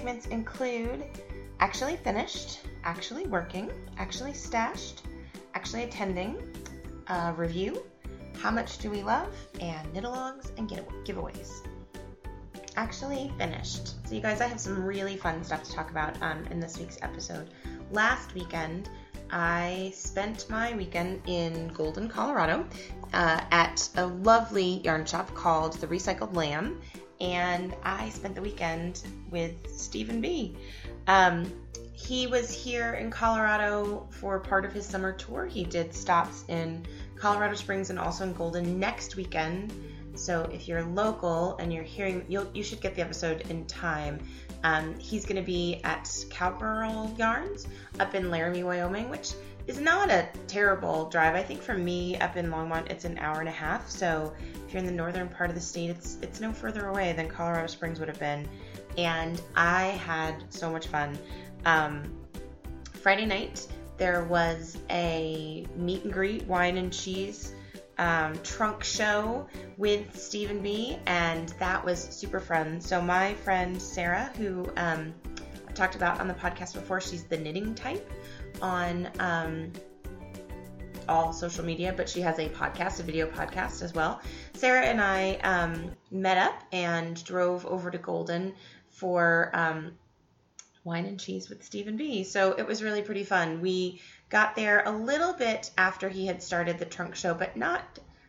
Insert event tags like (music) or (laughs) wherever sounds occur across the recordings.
segments include actually finished, actually working, actually stashed, actually attending, a review, how much do we love, and knit-alongs and giveaways. Actually finished. So you guys, I have some really fun stuff to talk about um, in this week's episode. Last weekend, I spent my weekend in Golden, Colorado, uh, at a lovely yarn shop called The Recycled Lamb, and I spent the weekend with Steven Be. Um, he was here in Colorado for part of his summer tour. He did stops in Colorado Springs and also in Golden next weekend. So if you're local and you're hearing, you should get the episode in time. Um, he's going to be at Cowgirl Yarns up in Laramie, Wyoming, which is not a terrible drive. I think for me up in Longmont, it's an hour and a half. So if you're in the northern part of the state, it's it's no further away than Colorado Springs would have been. And I had so much fun. Um, Friday night there was a meet and greet, wine and cheese um, trunk show with Steven Be, and that was super fun. So my friend Sarah, who um, I talked about on the podcast before, she's the knitting type on um, all social media, but she has a podcast, a video podcast as well. Sarah and I um, met up and drove over to Golden for um, wine and cheese with Steven Be. So it was really pretty fun. We got there a little bit after he had started the trunk show, but not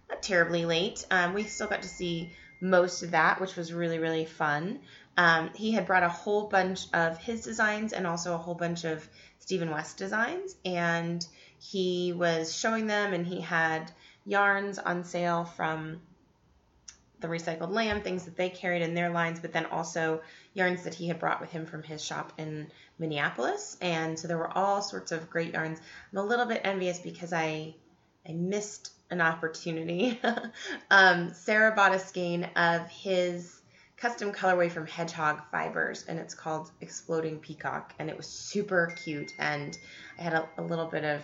not terribly late. Um, we still got to see most of that, which was really really fun. Um, he had brought a whole bunch of his designs and also a whole bunch of Stephen West designs, and he was showing them, and he had yarns on sale from the recycled lamb, things that they carried in their lines, but then also yarns that he had brought with him from his shop in Minneapolis. And so there were all sorts of great yarns. I'm a little bit envious because I I missed an opportunity. (laughs) um, Sarah bought a skein of his custom colorway from Hedgehog Fibers, and it's called Exploding Peacock, and it was super cute. And I had a, a little bit of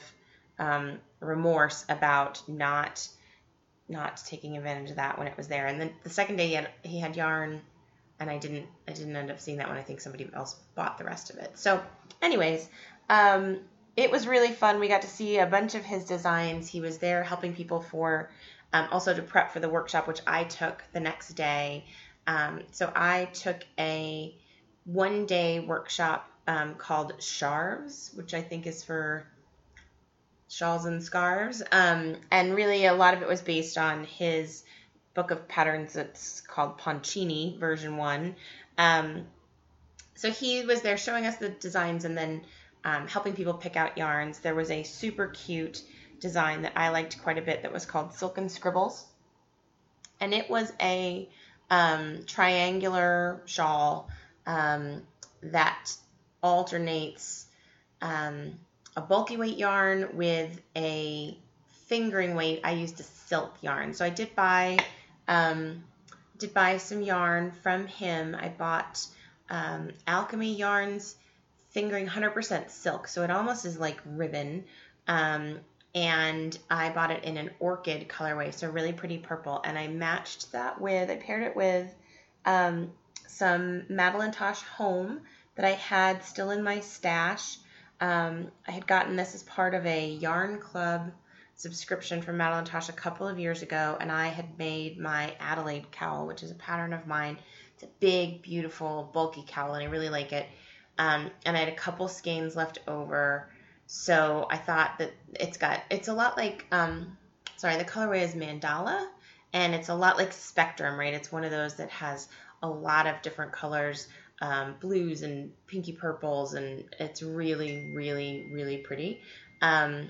um, remorse about not not taking advantage of that when it was there. And then the second day he had he had yarn and I didn't I didn't end up seeing that one. I think somebody else bought the rest of it. So, anyways, um, it was really fun. We got to see a bunch of his designs. He was there helping people for um, also to prep for the workshop, which I took the next day. Um, so I took a one day workshop um, called Sharves, which I think is for shawls and scarves. Um, and really, a lot of it was based on his book of patterns that's called Poncini version one. Um, so he was there showing us the designs and then um, helping people pick out yarns. There was a super cute design that I liked quite a bit that was called Silken Scribbles. And it was a um, triangular shawl um, that alternates um, a bulky weight yarn with a fingering weight. I used a silk yarn. So I did buy um, did buy some yarn from him. I bought um, Alchemy yarns fingering 100% silk, so it almost is like ribbon. Um, and I bought it in an orchid colorway, so really pretty purple. And I matched that with, I paired it with um, some Madeline Tosh Home that I had still in my stash. Um, I had gotten this as part of a yarn club subscription from Madeline Tosh a couple of years ago, and I had made my Adelaide cowl, which is a pattern of mine. It's a big, beautiful, bulky cowl, and I really like it. Um, and I had a couple skeins left over, so I thought that it's got it's a lot like um, sorry, the colorway is mandala, and it's a lot like spectrum, right? It's one of those that has a lot of different colors. Um, blues and pinky purples, and it's really, really, really pretty. Um,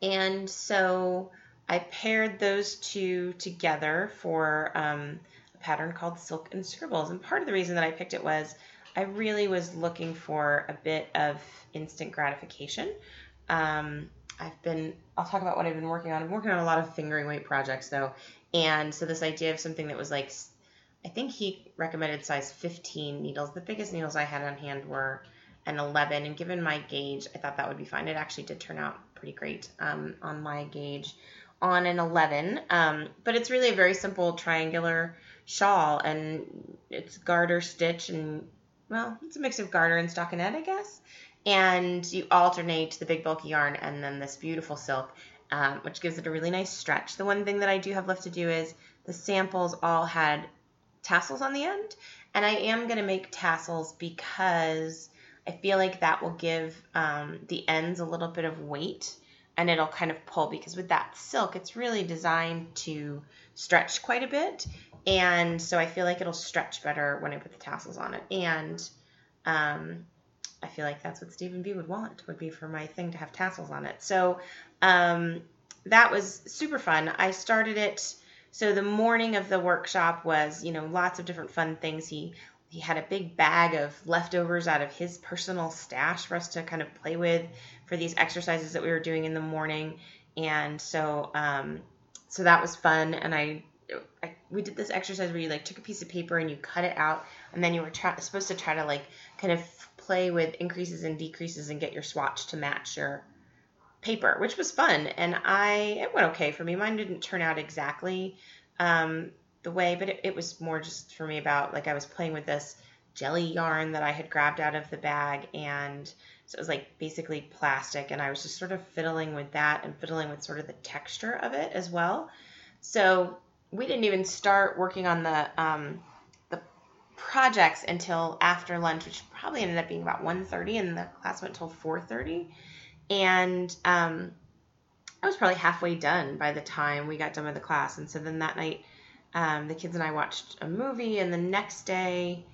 and so I paired those two together for um, a pattern called Silk and Scribbles. And part of the reason that I picked it was I really was looking for a bit of instant gratification. Um, I've been, I'll talk about what I've been working on. I'm working on a lot of fingering weight projects though. And so this idea of something that was like, I think he recommended size 15 needles. The biggest needles I had on hand were an 11. And given my gauge, I thought that would be fine. It actually did turn out pretty great um, on my gauge on an 11. Um, but it's really a very simple triangular shawl and it's garter stitch and well, it's a mix of garter and stockinette, I guess. And you alternate the big bulky yarn and then this beautiful silk, um, which gives it a really nice stretch. The one thing that I do have left to do is the samples all had tassels on the end, and I am going to make tassels because I feel like that will give um, the ends a little bit of weight and it'll kind of pull because with that silk, it's really designed to stretch quite a bit. And so I feel like it'll stretch better when I put the tassels on it. And um, I feel like that's what Steven Be would want, would be for my thing to have tassels on it. So um, that was super fun. I started it. So the morning of the workshop was, you know, lots of different fun things. He he had a big bag of leftovers out of his personal stash for us to kind of play with for these exercises that we were doing in the morning. And so um, so that was fun. And I I, we did this exercise where you like took a piece of paper and you cut it out, and then you were supposed to try to like kind of play with increases and decreases and get your swatch to match your paper, which was fun. And I it went okay for me. Mine didn't turn out exactly um, the way, but it, it was more just for me about like I was playing with this jelly yarn that I had grabbed out of the bag and so it was like basically plastic and I was just sort of fiddling with that and fiddling with sort of the texture of it as well. So we didn't even start working on the um, the projects until after lunch, which probably ended up being about 1.30 and the class went till 4.30. And um, I was probably halfway done by the time we got done with the class. And so then that night, um, the kids and I watched a movie, and the next day,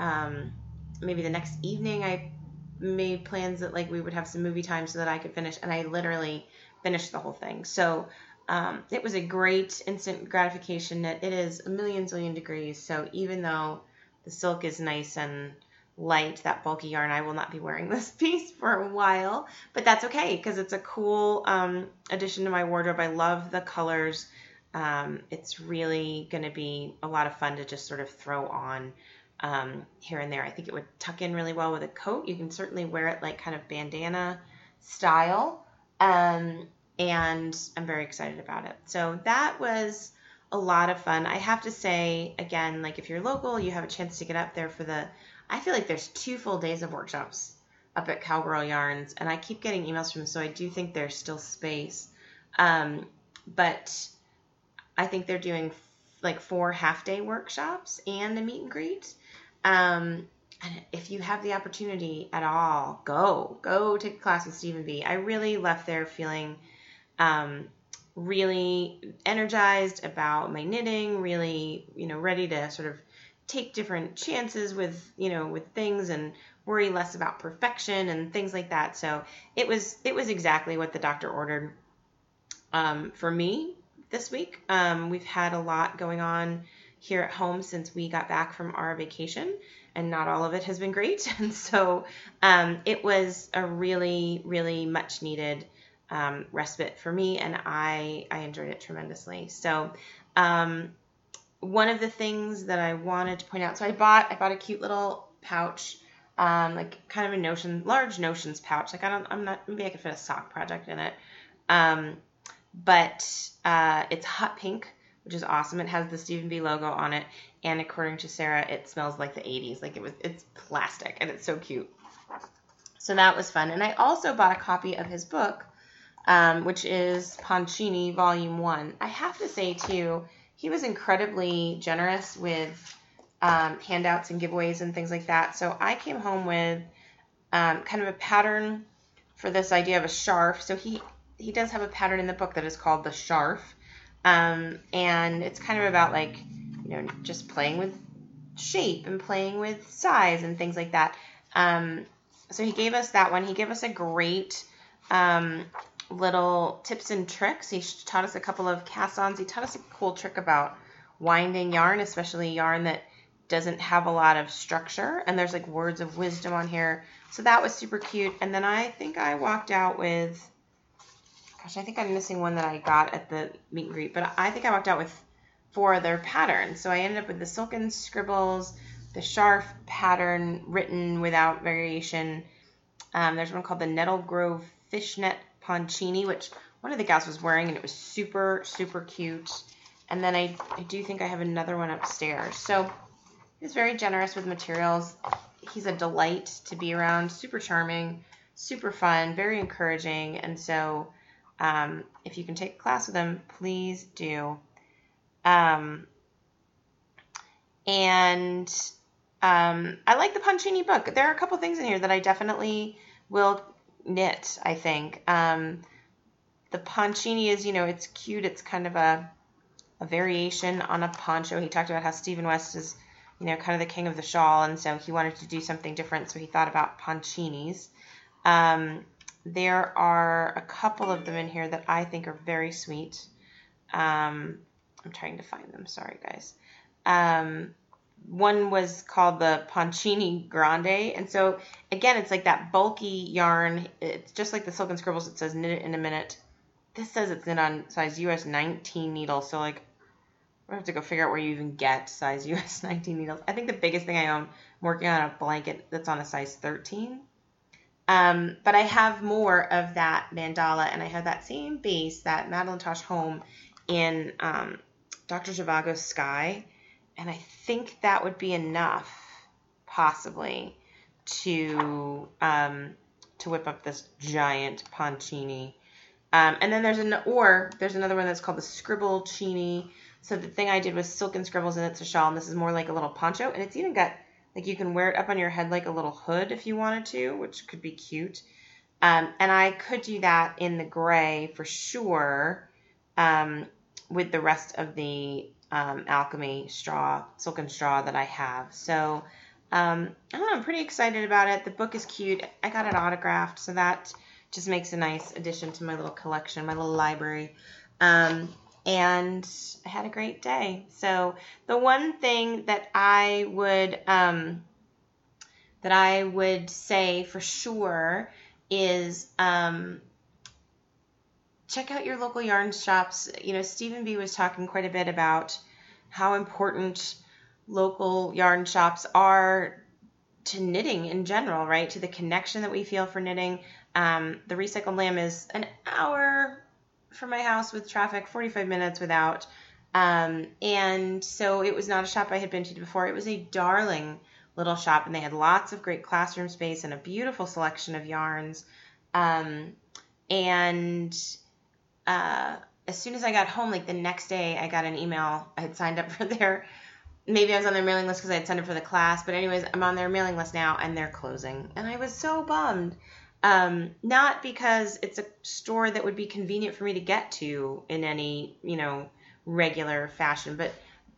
um, maybe the next evening, I made plans that like we would have some movie time so that I could finish. And I literally finished the whole thing. So um, it was a great instant gratification That It is a million zillion degrees, so even though the silk is nice and light, that bulky yarn, I will not be wearing (laughs) this piece for a while, but that's okay because it's a cool um, addition to my wardrobe. I love the colors. Um, it's really going to be a lot of fun to just sort of throw on um, here and there. I think it would tuck in really well with a coat. You can certainly wear it like kind of bandana style. Um, and I'm very excited about it. So that was a lot of fun. I have to say, again, like if you're local, you have a chance to get up there for the. I feel like there's two full days of workshops up at Cowgirl Yarns, and I keep getting emails from them, so I do think there's still space. Um, but I think they're doing like four half day workshops and a meet and greet. Um, and if you have the opportunity at all, go go take a class with Steven Be. I really left there feeling um, really energized about my knitting, really, you know, ready to sort of take different chances with, you know, with things and worry less about perfection and things like that. So it was it was exactly what the doctor ordered um, for me this week. Um, we've had a lot going on here at home since we got back from our vacation, and not all of it has been great. (laughs) And so um, it was a really, really much needed um, respite for me, and I I enjoyed it tremendously. So. Um, one of the things that I wanted to point out, so I bought I bought a cute little pouch, um, like kind of a notion, large notions pouch. Like I don't, I'm not, maybe I could fit a sock project in it. Um, but uh, it's hot pink, which is awesome. It has the Steven Be logo on it, and according to Sarah, it smells like the 80s. Like it was, it's plastic, and it's so cute. So that was fun. And I also bought a copy of his book, um, which is Poncini Volume 1. I have to say, too, he was incredibly generous with um, handouts and giveaways and things like that. So I came home with um, kind of a pattern for this idea of a scarf. So he, he does have a pattern in the book that is called the scarf. Um, and it's kind of about like, you know, just playing with shape and playing with size and things like that. Um, so he gave us that one. He gave us a great um, little tips and tricks. He taught us a couple of cast-ons. He taught us a cool trick about winding yarn, especially yarn that doesn't have a lot of structure. And there's like words of wisdom on here. So that was super cute. And then I think I walked out with, gosh, I think I'm missing one that I got at the meet and greet, but I think I walked out with four other patterns. So I ended up with the Silken Scribbles, the Scarf pattern written without variation. Um, there's one called the Nettle Grove Fishnet Poncini, which one of the gals was wearing, and it was super, super cute. And then I, I do think I have another one upstairs. So he's very generous with materials. he's a delight to be around, super charming, super fun, very encouraging. And so, um, if you can take a class with them, please do. Um, and um, I like the Poncini book. There are a couple things in here that I definitely will knit, I think. Um, the Poncini is, you know, it's cute. It's kind of a, a variation on a poncho. He talked about how Stephen West is, you know, kind of the king of the shawl, and so he wanted to do something different, so he thought about Poncinis. Um, there are a couple of them in here that I think are very sweet. Um, I'm trying to find them. Sorry, guys. Um, one was called the Poncini Grande, and so again, it's like that bulky yarn. It's just like the Silk and Scribbles. It says knit it in a minute. This says it's knit on size US 19 needle, so like we have to go figure out where you even get size US (laughs) 19 needles. I think the biggest thing I own, I'm working on a blanket that's on a size 13. Um, but I have more of that mandala, and I have that same base, that Madeline Tosh home in um, Dr. Zhivago's Sky, and I think that would be enough, possibly, to um, to whip up this giant Poncini. Um, and then there's an or there's another one that's called the Scribble Chini. So the thing I did was silk and scribbles, and it's a shawl, and this is more like a little poncho, and it's even got like you can wear it up on your head like a little hood if you wanted to, which could be cute. Um, and I could do that in the gray for sure um, with the rest of the um, alchemy straw, silken straw that I have. So um, I don't know, I'm pretty excited about it. The book is cute. I got it autographed, so that just makes a nice addition to my little collection, my little library. Um, and I had a great day. So the one thing that I would um, that I would say for sure is um, check out your local yarn shops. You know, Steven Be was talking quite a bit about how important local yarn shops are to knitting in general, right? To the connection that we feel for knitting. Um, the Recycled Lamb is an hour from my house with traffic, 45 minutes without. Um, and so it was not a shop I had been to before. It was a darling little shop, and they had lots of great classroom space and a beautiful selection of yarns. Um, and uh, as soon as I got home, like the next day, I got an email. I had signed up (laughs) for their, maybe I was on their mailing list because I had signed up for the class. But anyways, I'm on their mailing list now, and they're closing, and I was so bummed. Um, not because it's a store that would be convenient for me to get to in any, you know, regular fashion, but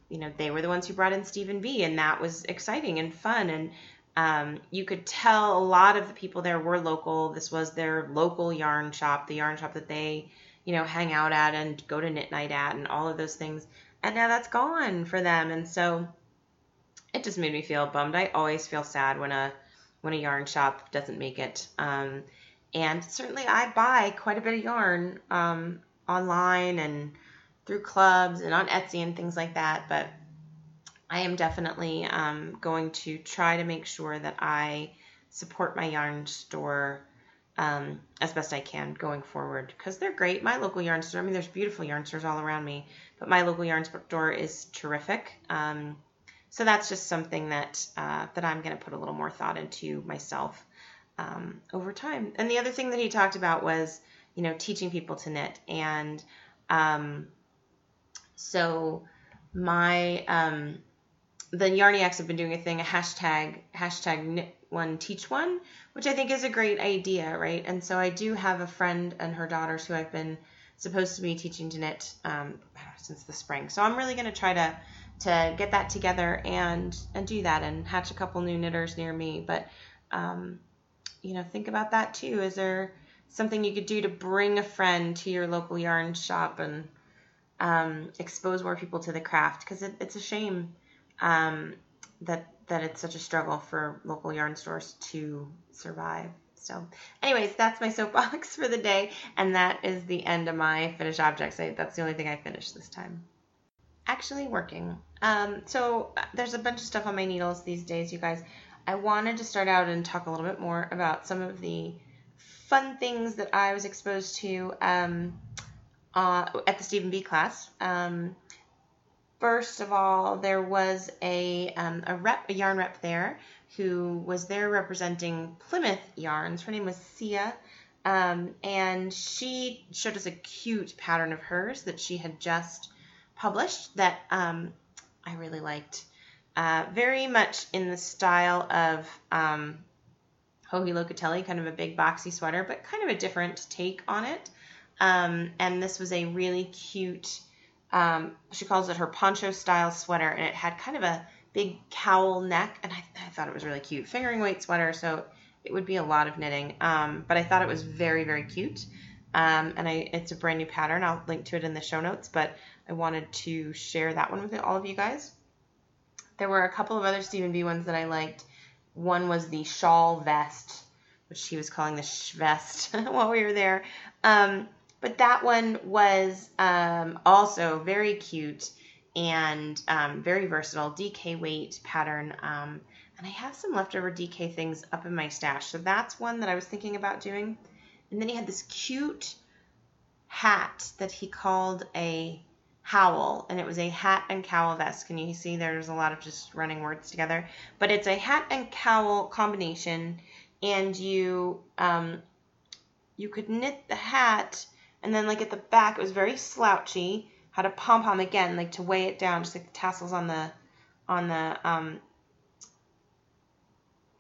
you know, they were the ones who brought in Steven Be, and that was exciting and fun. And um, you could tell a lot of the people there were local. This was their local yarn shop, the yarn shop that they, you know, hang out at and go to knit night at, and all of those things. And now that's gone for them, and so it just made me feel bummed. I always feel sad when a when a yarn shop doesn't make it. Um, and certainly I buy quite a bit of yarn um, online and through clubs and on Etsy and things like that. But I am definitely um, going to try to make sure that I support my yarn store um, as best I can going forward because they're great. My local yarn store, I mean, there's beautiful yarn stores all around me, but my local yarn store is terrific. Um, so that's just something that uh, that I'm going to put a little more thought into myself um, over time. And the other thing that he talked about was, you know, teaching people to knit. And um, so my um, the Yarniacs have been doing a thing, a hashtag hashtag knit one teach one, which I think is a great idea, right? And so I do have a friend and her daughters who I've been supposed to be teaching to knit um, since the spring. So I'm really going to try to to get that together and and do that and hatch a couple new knitters near me. But um, you know, think about that too. Is there something you could do to bring a friend to your local yarn shop and um, expose more people to the craft? Because it, it's a shame um, that that it's such a struggle for local yarn stores to survive. So, anyways, that's my (laughs) soapbox for the day, and that is the end of my finished objects. I, that's the only thing I finished this time actually working. Um, so uh, there's a bunch of stuff on my needles these days, you guys. I wanted to start out and talk a little bit more about some of the fun things that I was exposed to um, uh, at the Steven Be class. Um, first of all, there was a, um, a rep, a yarn rep there who was there representing Plymouth Yarns. Her name was Sia. Um, and she showed us a cute pattern of hers that she had just published that um, I really liked. Uh, very much in the style of um, Joji Locatelli, kind of a big boxy sweater, but kind of a different take on it. Um, and this was a really cute, um, she calls it her poncho style sweater, and it had kind of a big cowl neck, and I, I thought it was really cute. Fingering weight sweater, so it would be a lot of knitting, um, but I thought it was very, very cute. Um, and I, it's a brand new pattern. I'll link to it in the show notes, but I wanted to share that one with all of you guys. There were a couple of other Steven Be ones that I liked. One was the shawl vest, which he was calling the vest (laughs) while we were there. Um, but that one was um, also very cute and um, very versatile, DK weight pattern. Um, and I have some leftover DK things up in my stash. So that's one that I was thinking about doing. And then he had this cute hat that he called a howl, and it was a hat and cowl vest. Can you see there's a lot of just running words together? But it's a hat and cowl combination, and you um, you could knit the hat, and then like at the back it was very slouchy. Had a pom pom again, like to weigh it down, just like the tassels on the on the um,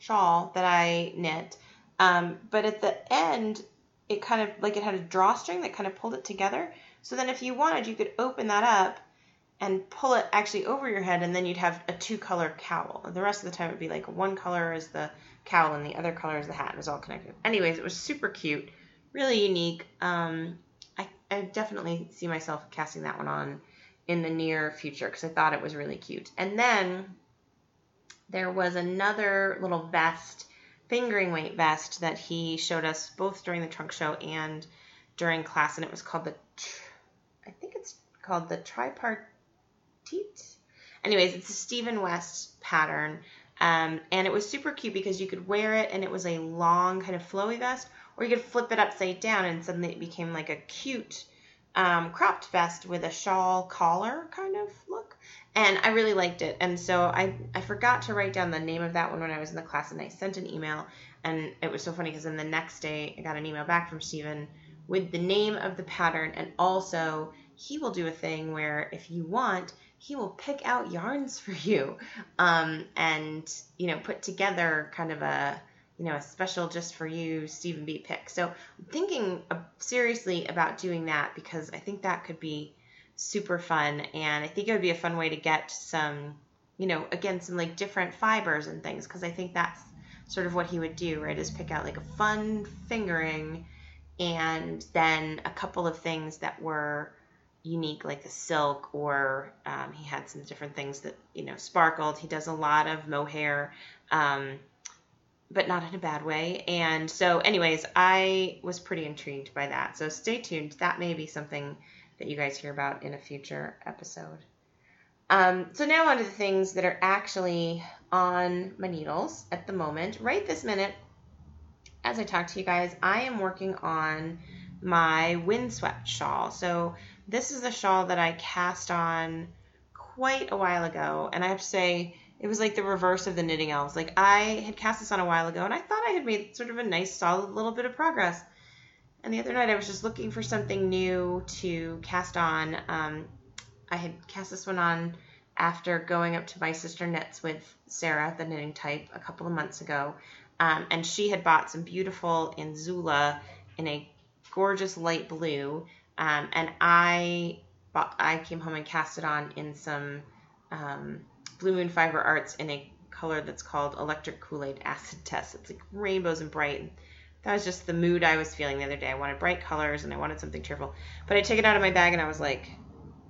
shawl that I knit. Um, but at the end, it kind of like it had a drawstring that kind of pulled it together. So then if you wanted, you could open that up and pull it actually over your head, and then you'd have a two color cowl. The rest of the time, it'd be like one color is the cowl and the other color is the hat. It was all connected. Anyways, it was super cute, really unique. Um, I, I definitely see myself casting that one on in the near future because I thought it was really cute. And then there was another little vest, fingering weight vest, that he showed us both during the trunk show and during class, and it was called the called the tripartite. Anyways, it's a Stephen West pattern. Um, and it was super cute because you could wear it and it was a long kind of flowy vest, or you could flip it upside down and suddenly it became like a cute um, cropped vest with a shawl collar kind of look. And I really liked it. And so I, I forgot to write down the name of that one when I was in the class and I sent an email. And it was so funny because then the next day I got an email back from Stephen with the name of the pattern and also he will do a thing where if you want he will pick out yarns (laughs) for you um, and you know put together kind of a you know a special just for you Steven Be. pick. So i'm thinking seriously about doing that because i think that could be super fun and i think it would be a fun way to get some you know again some like different fibers and things because i think that's sort of what he would do right is pick out like a fun fingering and then a couple of things that were unique, like the silk, or um, he had some different things that you know sparkled. He does a lot of mohair, um, but not in a bad way. And so, anyways, I was pretty intrigued by that. So stay tuned. That may be something that you guys hear about in a future episode. Um, so now on to the things that are actually on my needles at the moment. Right this minute, as I talk to you guys, I am working on my windswept shawl. So this is a shawl that I cast on quite a while ago, and I have to say it was like the reverse of the knitting elves. Like I had cast this on a while ago, and I thought I had made sort of a nice, solid little bit of progress. And the other night I was just looking for something new to cast on. Um, I had cast this one on after going up to my sister knits with Sarah, the knitting type, a couple of months ago. Um, and she had bought some beautiful Inzula in a gorgeous light blue. Um, and I bought, I came home and cast it on in some um, Blue Moon Fiber Arts in a color that's called Electric Kool-Aid Acid Test. It's like rainbows and bright. That was just the mood I was feeling the other day. I wanted bright colors and I wanted something cheerful. But I took it out of my bag and I was like,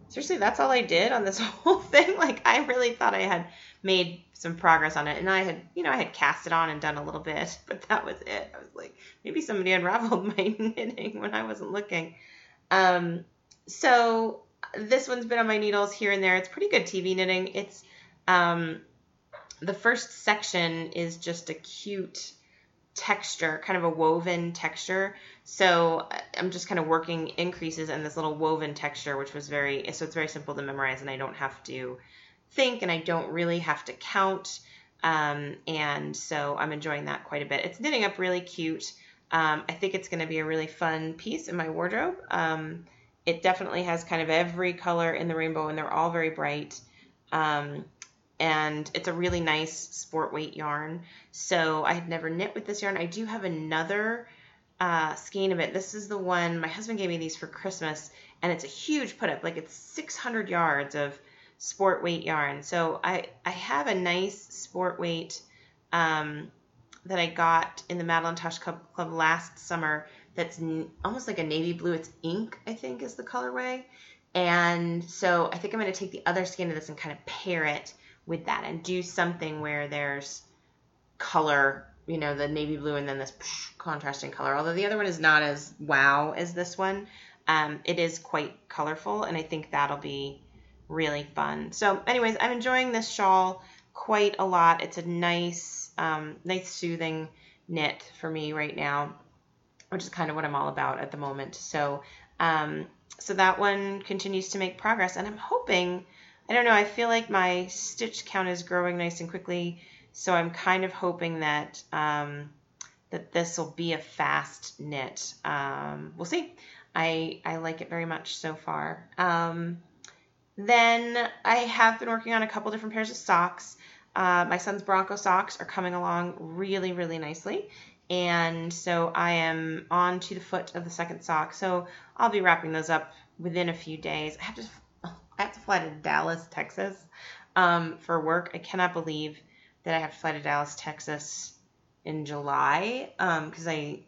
seriously, that's all I did on this (laughs) whole thing? Like, I really thought I had made some progress on it. And I had, you know, I had cast it on and done a little bit, (laughs) but that was it. I was like, maybe somebody unraveled (laughs) my knitting when I wasn't looking. Um, so this one's been on my needles here and there. It's pretty good TV knitting. It's, um, the first section is just a cute texture, kind of a woven texture. So I'm just kind of working increases in this little woven texture, which was very, so it's very simple to memorize and I don't have to think and I don't really have to count Um, and so I'm enjoying that quite a bit. It's knitting up really cute. Um, I think it's going to be a really fun piece in my wardrobe. Um, it definitely has kind of every color in the rainbow, and they're all very bright. Um, and it's a really nice sport weight yarn. So I had never knit with this yarn. I do have another uh, skein of it. This is the one my husband gave me these for Christmas, and it's a huge put up. Like it's 600 yards of sport weight yarn. So I I have a nice sport weight um, that I got in the Madeline Tosh Club, Club last summer. That's n- almost like a navy blue. It's ink, I think, is the colorway. And so I think I'm going to take the other skin of this and kind of pair it with that and do something where there's color, you know, the navy blue and then this contrasting color. Although the other one is not as wow as this one, um, it is quite colorful, and I think that'll be really fun. So, anyways, I'm enjoying this shawl quite a lot. It's a nice, um, nice soothing knit for me right now, which is kind of what I'm all about at the moment. So, um, so that one continues to make progress, and I'm hoping I don't know. I feel like my stitch count is growing nice and quickly, so I'm kind of hoping that um, that this will be a fast knit. Um, we'll see. I I like it very much so far. Um, then I have been working on a couple different pairs of socks. Uh, my son's Bronco socks are coming along really really nicely. And so I am on to the foot of the second sock. So I'll be wrapping those up within a few days. I have to (laughs) I have to fly to Dallas, Texas, um, for work. I cannot believe that I have to fly to Dallas, Texas, in July because um, I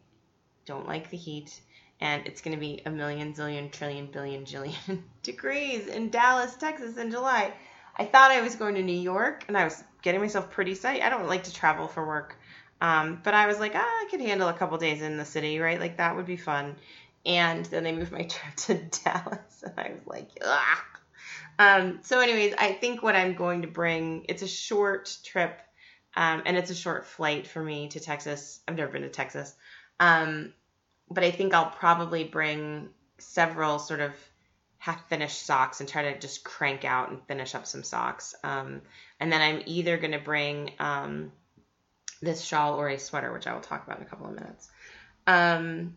don't like the heat, and it's going to be a million, zillion, trillion, billion, jillion (laughs) degrees in Dallas, Texas, in July. I thought I was going to New York, and I was getting myself pretty sight. I don't like to travel for work. Um, but I was like, ah, I could handle a couple days in the city, right? Like that would be fun. And then they moved my (laughs) trip to Dallas, and I was like, ah, um, so, anyways, I think what I'm going to bring it's a short trip, um, and it's a short flight for me to Texas. I've never been to Texas, um, but I think I'll probably bring several sort of half finished socks and try to just crank out and finish up some socks. Um, and then I'm either going to bring um, this shawl or a sweater, which I will talk about in a couple of minutes. Um,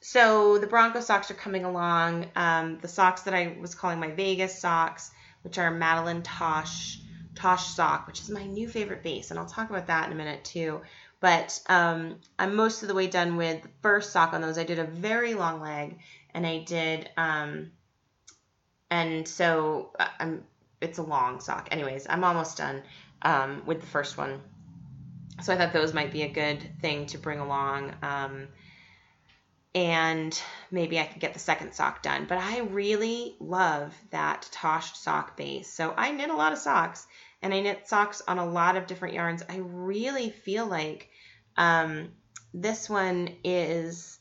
so the Bronco socks are coming along. Um, the socks that I was calling my Vegas socks, which are Madeline Tosh Tosh sock, which is my new favorite base, and I'll talk about that in a minute too. But um, I'm most of the way done with the first sock on those. I did a very long leg, and I did, um, and so uh, I'm. It's a long sock. Anyways, I'm almost done um, with the first one. So I thought those might be a good thing to bring along. Um, and maybe I could get the second sock done. But I really love that Tosh sock base. So I knit a lot of socks and I knit socks on a lot of different yarns. I really feel like um, this one is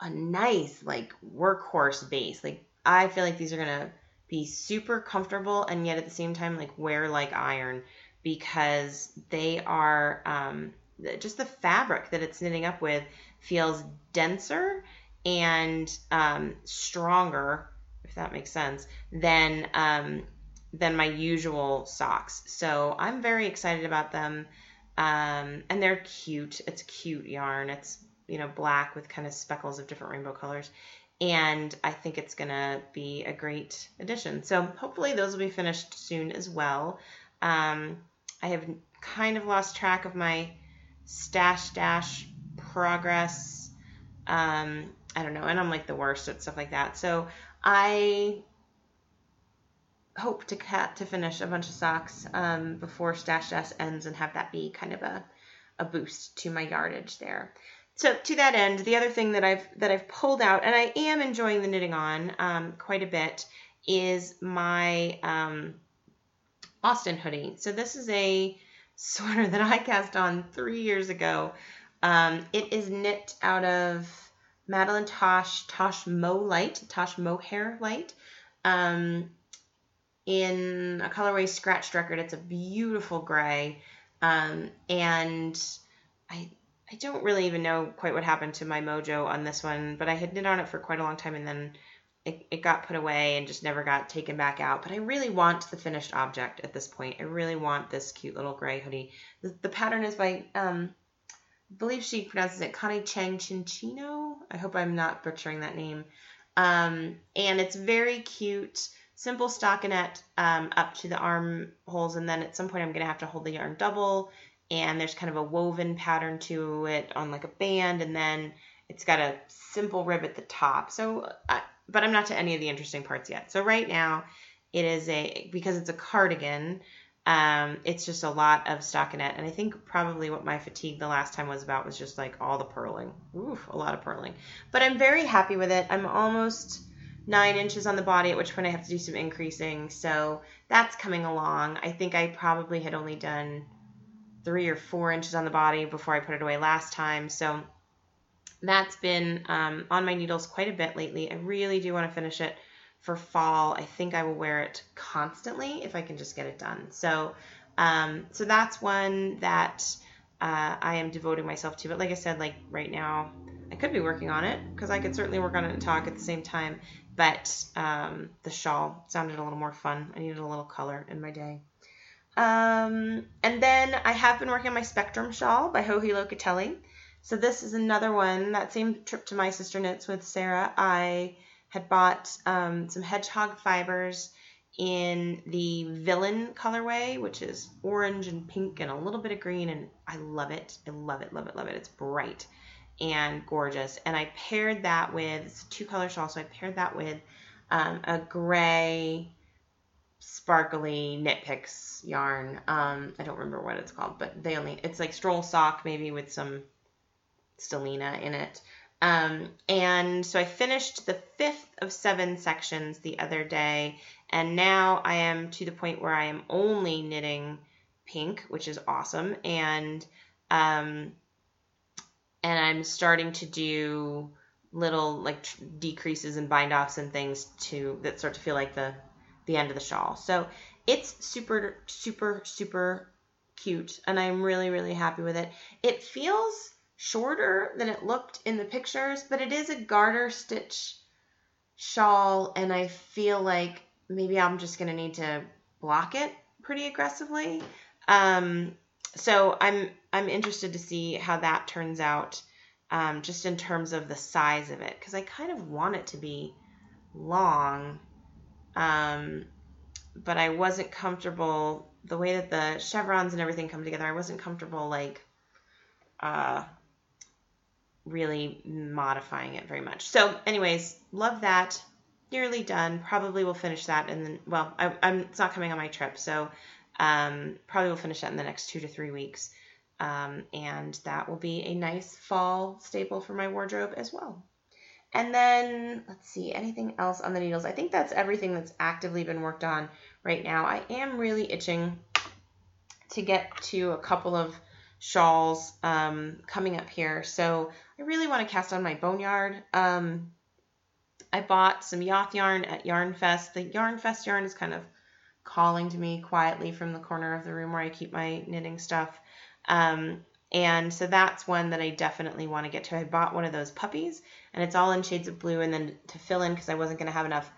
a nice like workhorse base. Like I feel like these are gonna be super comfortable and yet at the same time like wear like iron because they are um, just the fabric that it's knitting up with feels denser and um, stronger, if that makes sense, than um, than my usual socks. So I'm very excited about them, um, and they're cute. It's cute yarn. It's you know black with kind of speckles of different rainbow colors, and I think it's gonna be a great addition. So hopefully those will be finished soon as well. Um, I have kind of lost track of my stash dash progress. Um, I don't know, and I'm like the worst at stuff like that. So I hope to cat to finish a bunch of socks um, before Stash Dash ends and have that be kind of a, a boost to my yardage there. So to that end, the other thing that I've that I've pulled out, and I am enjoying the knitting on um, quite a bit, is my um, Austin hoodie. So this is a sweater (laughs) that I cast on three years ago. Um, it is knit out of Madeline Tosh Tosh Mo Light, Tosh Mohair Light, um, in a colorway scratched record. It's a beautiful gray, um, and I I don't really even know quite what happened to my mojo on this one, but I had knit on it for quite a long time, and then it, it got put away and just never got taken back out. But I really want the finished object at this point. I really want this cute little gray hoodie. The, the pattern is by, um, I believe she pronounces it Connie Chang Chinchino. I hope I'm not butchering that name. Um, and it's very cute, simple stockinette um, up to the armholes. And then at some point, I'm going to have to hold the yarn double. And there's kind of a woven pattern to it on like a band. And then it's got a simple rib at the top. So, but I'm not to any of the interesting parts yet. So right now, it is a because it's a cardigan. Um, it's just a lot of stockinette, and I think probably what my fatigue the last time was about was just like all the purling. Oof, a lot of purling. But I'm very happy with it. I'm almost nine inches on the body, at which point I have to do some increasing. So that's coming along. I think I probably had only done three or four inches on the body before I put it away last time. So that's been um, on my needles quite a bit lately. I really do want to finish it for fall. I think I will wear it constantly if I can just get it done. So, um, so that's one that uh, I am devoting myself to. But like I said, like right now, I could be working on it because I could certainly work on it and talk at the same time. But um, the shawl sounded a little more fun. I needed a little color in my day. Um, and then I have been working on my Spectrum shawl by Joji Locatelli. So this is another one. That same trip to my sister knits with Sarah, I had bought um, some hedgehog fibers in the villain colorway, which is orange and pink and a little bit of green, and I love it. I love it, love it, love it. It's bright and gorgeous. And I paired that with two color shawl, so I paired that with um, a gray sparkly knit picks yarn. Um, I don't remember what it's called, but they only it's like stroll sock maybe with some Stellina in it. Um, and so I finished the fifth of seven sections the other day, and now I am to the point where I am only knitting pink, which is awesome, and um, and I'm starting to do little like tr- decreases and bind offs and things to that start to feel like the the end of the shawl. So it's super super super cute, and I'm really really happy with it. It feels shorter than it looked in the pictures, but it is a garter stitch shawl, and I feel like maybe I'm just going to need to block it pretty aggressively. Um, so I'm I'm interested to see how that turns out, um, just in terms of the size of it, because I kind of want it to be long, um, but I wasn't comfortable the way that the chevrons and everything come together. I wasn't comfortable like uh, really modifying it very much. So, anyways, love that. Nearly done. Probably will finish that, and then well, I, am it's not coming on my trip, so um, probably will finish that in the next two to three weeks, um, and that will be a nice fall staple for my wardrobe as well. And then let's see, anything else on the needles? I think that's everything that's actively been worked on right now. I am really itching to get to a couple of shawls um, coming up here. So I really want to cast on my boneyard. Um, I bought some Yoth yarn at Yarn Fest. The Yarn Fest yarn is kind of calling to me quietly from the corner of the room where I keep my knitting stuff. Um, and so that's one that I definitely want to get to. I bought one of those puppies, and it's all in shades of blue. And then to fill in, because I wasn't going to have enough,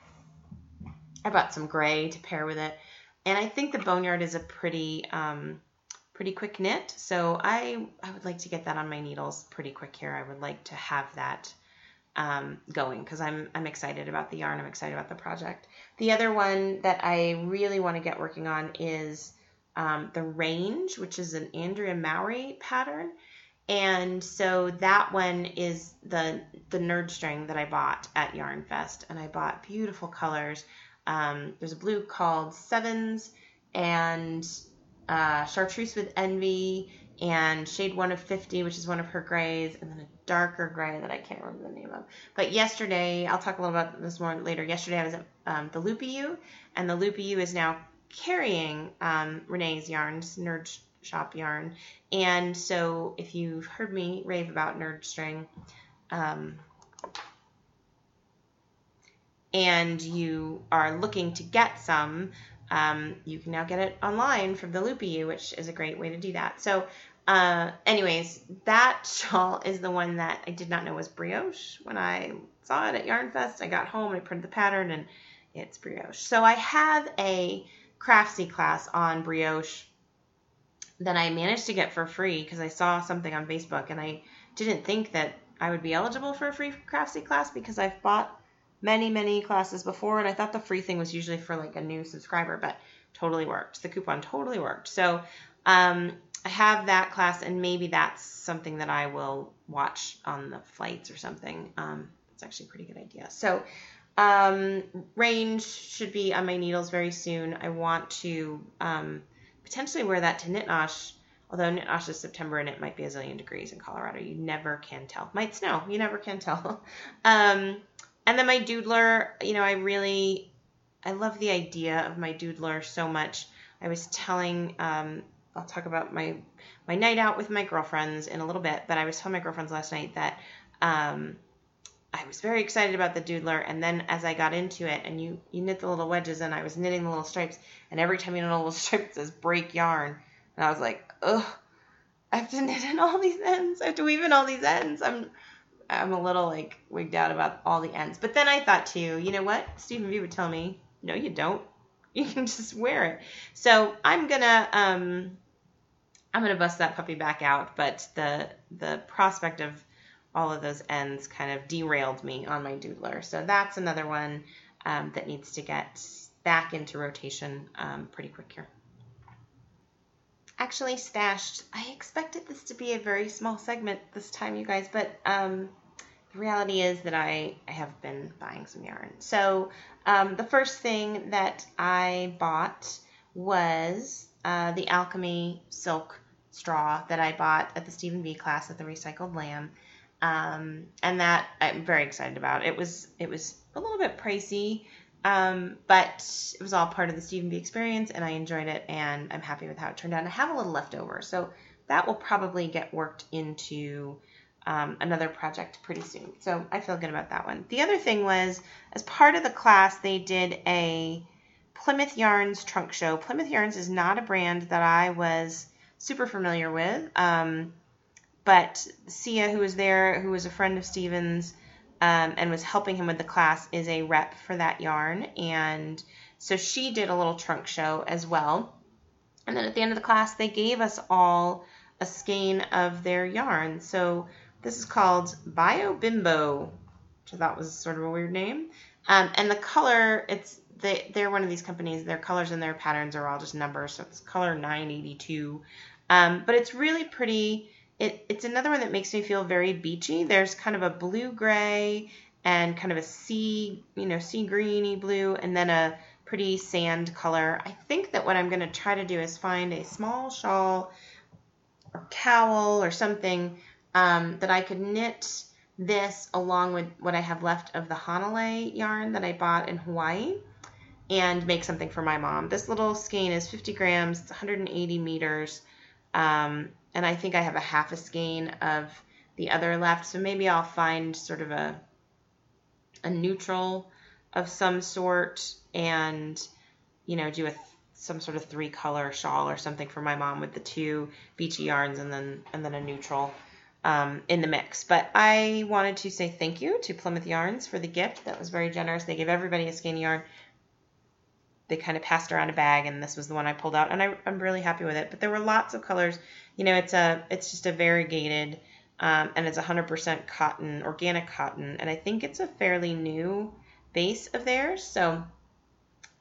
I bought some gray to pair with it. And I think the boneyard is a pretty um, pretty quick knit. So I, I would like to get that on my needles pretty quick here. I would like to have that um, going because I'm, I'm excited about the yarn. I'm excited about the project. The other one that I really want to get working on is um, the range, which is an Andrea Mowry pattern. And so that one is the the nerd string that I bought at Yarn Fest, and I bought beautiful colors. Um, there's a blue called Sevens, and uh, Chartreuse with Envy, and Shade 1 of 50, which is one of her grays, and then a darker gray that I can't remember the name of. But yesterday, I'll talk a little about this more later. Yesterday, I was at um, the Loopy Ewe, and the Loopy Ewe is now carrying um, Renee's yarns, Nerd Shop yarn. And so, if you've heard me rave about Nerd String, um, and you are looking to get some, um, you can now get it online from the Loopy Ewe, which is a great way to do that. So Uh, anyways, that shawl is the one that I did not know was brioche when I saw it at Yarn Fest. I got home, I printed the pattern, and it's brioche. So I have a Craftsy class on brioche that I managed to get for free because I saw something on Facebook and I didn't think that I would be eligible for a free Craftsy class because I've bought many, many classes before and I thought the free thing was usually for like a new subscriber, but totally worked. The coupon totally worked. So um, I have that class and maybe that's something that I will watch on the flights or something. Um, it's actually a pretty good idea. So um, range should be on my needles very soon. I want to um, potentially wear that to Knit-Nosh, although Knit-Nosh is September and it might be a zillion degrees in Colorado. You never can tell. Might snow. You never can tell. (laughs) um, and then my doodler, you know, I really, I love the idea of my doodler so much. I was telling, um, I'll talk about my my night out with my girlfriends in a little bit, but I was telling my girlfriends last night that um, I was very excited about the doodler, and then as I got into it, and you you knit the little wedges, and I was knitting the little stripes, and every time you knit a little (laughs) stripe, it says break yarn, and I was like, ugh, I have to (laughs) knit in all these ends, I have to weave in all these ends. I'm I'm a little like wigged out about all the ends, but then I thought too, you know what? Steven Be would tell me, no, you don't. (laughs) You can just wear it. So I'm gonna um I'm gonna bust that puppy back out, but the the prospect of all of those ends kind of derailed me on my doodler. So that's another one um, that needs to get back into rotation um, pretty quick here. Actually stashed. I expected this to be a very small segment this time, you guys, but um, the reality is that I, I have been buying some yarn. So um, the first thing that I bought was uh, the Alchemy Silken Straw that I bought at the Steven Be class at the Recycled Lamb um, and that I'm very excited about. It was it was a little bit pricey, um, but it was all part of the Steven Be experience, and I enjoyed it, and I'm happy with how it turned out. I have a little left over, so that will probably get worked into um, another project pretty soon. So I feel good about that one. The other thing was, as part of the class, they did a Plymouth Yarns trunk show. Plymouth Yarns is not a brand that I was super familiar with. Um, but Sia, who was there, who was a friend of Steven's um, and was helping him with the class, is a rep for that yarn. And so she did a little trunk show as well. And then at the end of the class, they gave us all a skein of their yarn. So this is called Bio Bimbo, which I thought was sort of a weird name. Um, and the color, it's they, they're one of these companies. Their colors and their patterns are all just numbers. So it's color 982. Um, but it's really pretty it, it's another one that makes me feel very beachy. There's kind of a blue gray and kind of a sea, you know, sea greeny blue, and then a pretty sand color. I think that what I'm going to try to do is find a small shawl or cowl or something um, that I could knit this along with what I have left of the Hanalei yarn that I bought in Hawaii and make something for my mom. This little skein is 50 grams, it's 180 meters. Um, and I think I have a half a skein of the other left. So maybe I'll find sort of a a neutral of some sort and you know do a some sort of three color shawl or something for my mom with the two beachy yarns and then and then a neutral um, in the mix. But I wanted to say thank you to Plymouth Yarns for the gift. That was very generous. They gave everybody a skein of yarn. They kind of passed around a bag, and this was the one I pulled out, and I, I'm really happy with it. But there were lots of colors you know, it's a it's just a variegated um, and it's 100% cotton, organic cotton, and I think it's a fairly new base of theirs. So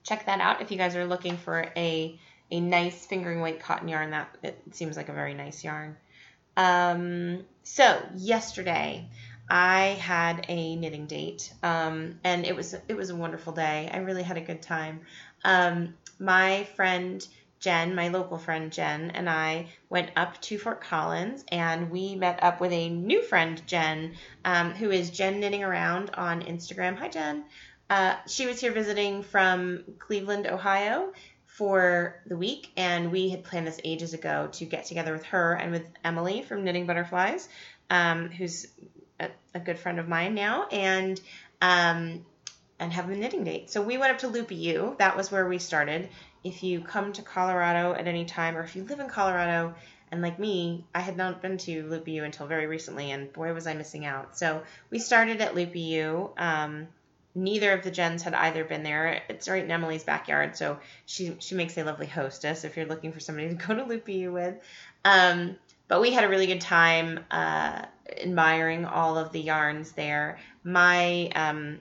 check that out if you guys are looking for a a nice fingering weight cotton yarn. That it seems like a very nice yarn. Um, so yesterday I had a knitting date, um, and it was it was a wonderful day. I really had a good time. Um, my friend Jen, my local friend Jen, and I went up to Fort Collins and we met up with a new friend, Jen, um, who is Jen Knitting Around on Instagram. Hi, Jen. Uh, she was here visiting from Cleveland, Ohio for the week, and we had planned this ages ago to get together with her and with Emily from Knitting Butterflies, um, who's a, a, good friend of mine now, and um, and have a knitting date. So we went up to Loopy Ewe. That was where we started if you come to Colorado at any time or if you live in Colorado and like me, I had not been to Loopy Ewe until very recently, and boy, was I missing out. So we started at Loopy Ewe. Um, neither of the Jens had either been there. It's right in Emily's backyard, so she she makes a lovely hostess if you're looking for somebody (laughs) to go to Loopy Ewe with. Um, but we had a really good time uh, admiring all of the yarns there. My um,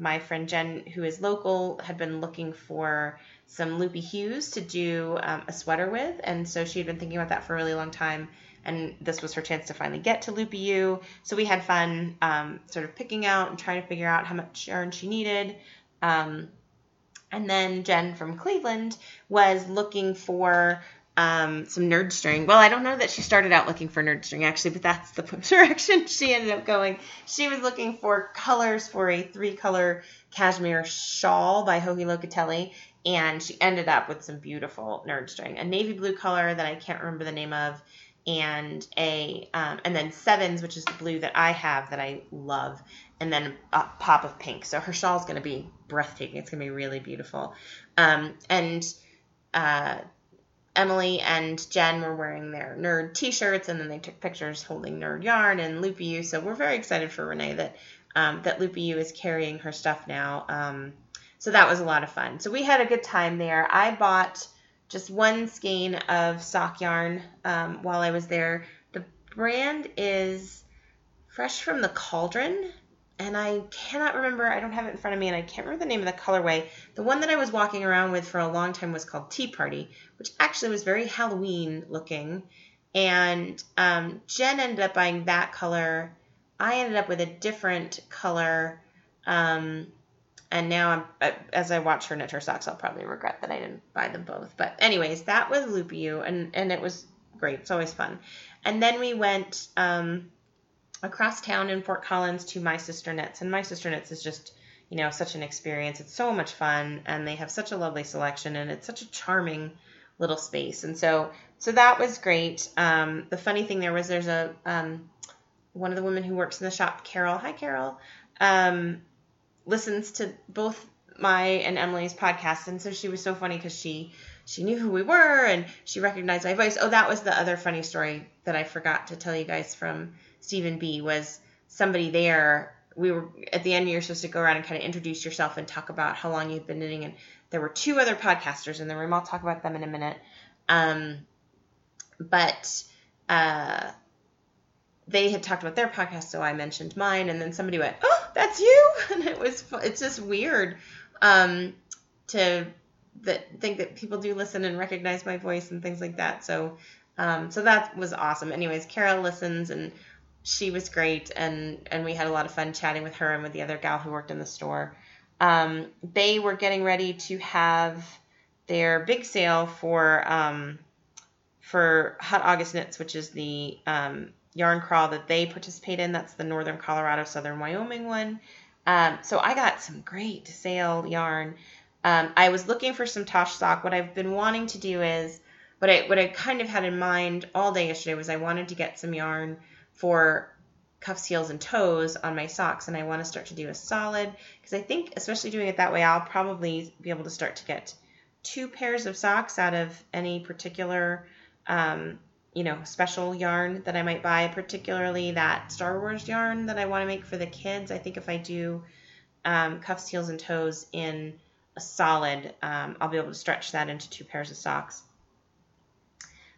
my friend Jen, who is local, had been looking for some loopy hues to do um, a sweater with, and so she had been thinking about that for a really long time. And this was her chance to finally get to Loopy Ewe. So we had fun um, sort of picking out and trying to figure out how much yarn she needed. Um, and then Jen from Cleveland was looking for um, some nerd string. Well, I don't know that she started out looking for nerd string actually, but that's the (laughs) direction she ended up going. She was looking for colors for a three color cashmere shawl by Joji Locatelli, and she ended up with some beautiful nerd string, a navy blue color that I can't remember the name of, and a um, and then sevens, which is the blue that I have that I love, and then a pop of pink. So her shawl is going to be breathtaking. It's going to be really beautiful, um, and. Uh, Emily and Jen were wearing their nerd T-shirts, and then they took pictures holding nerd yarn and Loopy. So we're very excited for Renee that um, that Loopy is carrying her stuff now. Um, so that was a lot of fun. So we had a good time there. I bought just one skein of sock yarn um, while I was there. The brand is Fresh from the Cauldron, and I cannot remember, I don't have it in front of me, and I can't remember the name of the colorway. The one that I was walking around with for a long time was called Tea Party, which actually was very Halloween looking. And um, Jen ended up buying that color. I ended up with a different color. Um, and now, I'm, as I watch her knit her socks, I'll probably regret that I didn't buy them both. But, anyways, that was Loopy Ewe, and, and it was great. It's always fun. And then we went. Um, across town in Fort Collins to My Sister Knits. And My Sister Knits is just, you know, such an experience. It's so much fun and they have such a lovely selection and it's such a charming little space. And so so that was great. Um, the funny thing there was there's a um, one of the women who works in the shop, Carol. Hi Carol. Um, listens to both my and Emily's podcast and so she was so funny because she she knew who we were and she recognized my voice. Oh, that was the other funny story that I forgot to tell you guys from Steven Be was somebody there. We were at the end. You're supposed to go around and kind of introduce yourself and talk about how long you've been knitting. And there were two other podcasters in the room. I'll talk about them in a minute. Um, but uh, they had talked about their podcast, so I mentioned mine, and then somebody went, "Oh, that's you," (laughs) and it was it's just weird um, to that think that people do listen and recognize my voice and things like that. So um, so that was awesome. Anyways, Carol listens and she was great, and and we had a lot of fun chatting with her and with the other gal who worked in the store. Um, they were getting ready to have their big sale for um, for Hot August Knits, which is the um, yarn crawl that they participate in. That's the Northern Colorado, Southern Wyoming one. Um, so I got some great sale yarn. Um, I was looking for some Tosh sock. What I've been wanting to do is, what I what I kind of had in mind all day yesterday was I wanted to get some yarn for cuffs, heels, and toes on my socks, and I want to start to do a solid because I think, especially doing it that way, I'll probably be able to start to get two pairs of socks out of any particular, um, you know, special yarn that I might buy, particularly that Star Wars yarn that I want to make for the kids. I think if I do um, cuffs, heels, and toes in a solid, um, I'll be able to stretch that into two pairs of socks.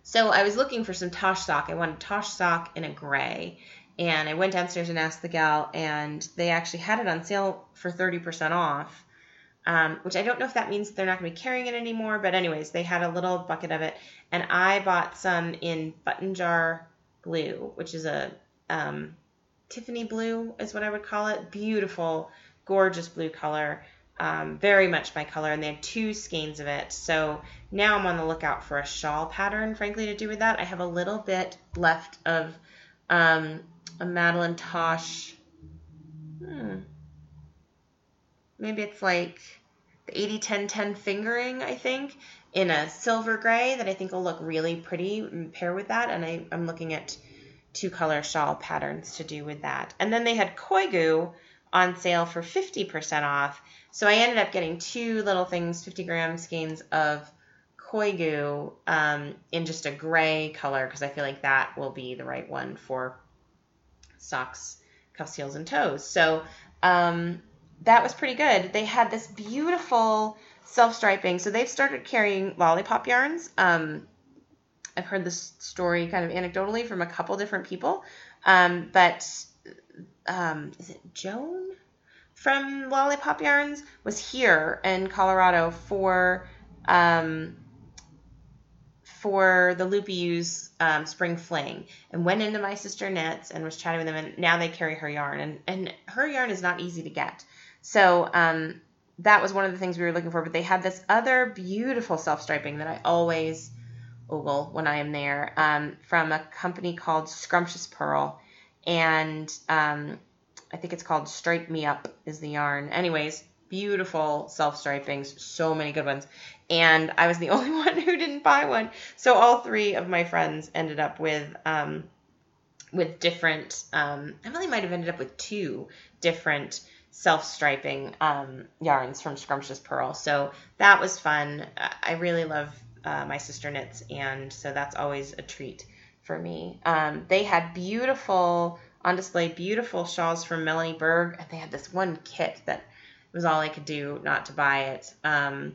So I was looking for some Tosh sock. I wanted Tosh sock in a gray. And I went downstairs and asked the gal, and they actually had it on sale for 30% off, um, which I don't know if that means they're not going to be carrying it anymore. But, anyways, they had a little bucket of it. And I bought some in button jar blue, which is a um, Tiffany blue, is what I would call it. Beautiful, gorgeous blue color um, very much my color, and they had two skeins of it. So now I'm on the lookout for a shawl pattern, frankly, to do with that. I have a little bit left of um, a Madeline Tosh. Hmm. Maybe it's like the 80 10 10 fingering, I think, in a silver gray that I think will look really pretty and pair with that. And I, I'm looking at two color shawl patterns to do with that. And then they had Koigu on sale for 50% off. So I ended up getting two little things, 50 gram skeins of Koigu um, in just a gray color because I feel like that will be the right one for socks, cuffs, heels, and toes. So um, that was pretty good. They had this beautiful self striping. So they've started carrying lollipop yarns. Um, I've heard this story kind of anecdotally from a couple different people. Um, but um, is it Joan from Lollipop Yarns was here in Colorado for um, for the Loopy Ewe's um, Spring Fling and went into my sister knits and was chatting with them and now they carry her yarn and, and her yarn is not easy to get. So um, that was one of the things we were looking for. But they had this other beautiful self striping that I always ogle when I am there um, from a company called Scrumptious Pearl. And um, I think it's called Stripe Me Up is the yarn. Anyways, beautiful self stripings, so many good ones. And I was the (laughs) only one who didn't buy one. So all three of my friends ended up with um, with different. Um, Emily might have ended up with two different self striping um, yarns from Scrumptious Pearl. So that was fun. I really love uh, my sister knits, and so that's always a treat for me. Um, they had beautiful on display beautiful shawls from Melanie Berg. And they had this one kit that was all I could do not to buy it. Um,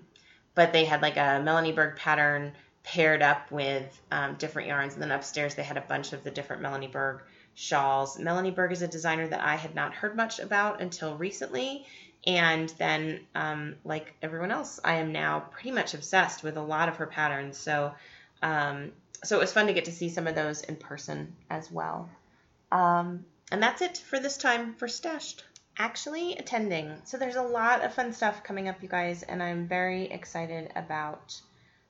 but they had like a Melanie Berg pattern paired up with um, different yarns. And then upstairs they had a bunch of the different Melanie Berg shawls. Melanie Berg is a designer that I had not heard much about until recently. And then, um, like everyone else, I am now pretty much obsessed with a lot of her patterns. So, um, so it was fun to get to see some of those in person as well. Um, and that's it for this time for Stashed. Actually attending. So there's a lot of fun stuff coming up, you guys, and I'm very excited about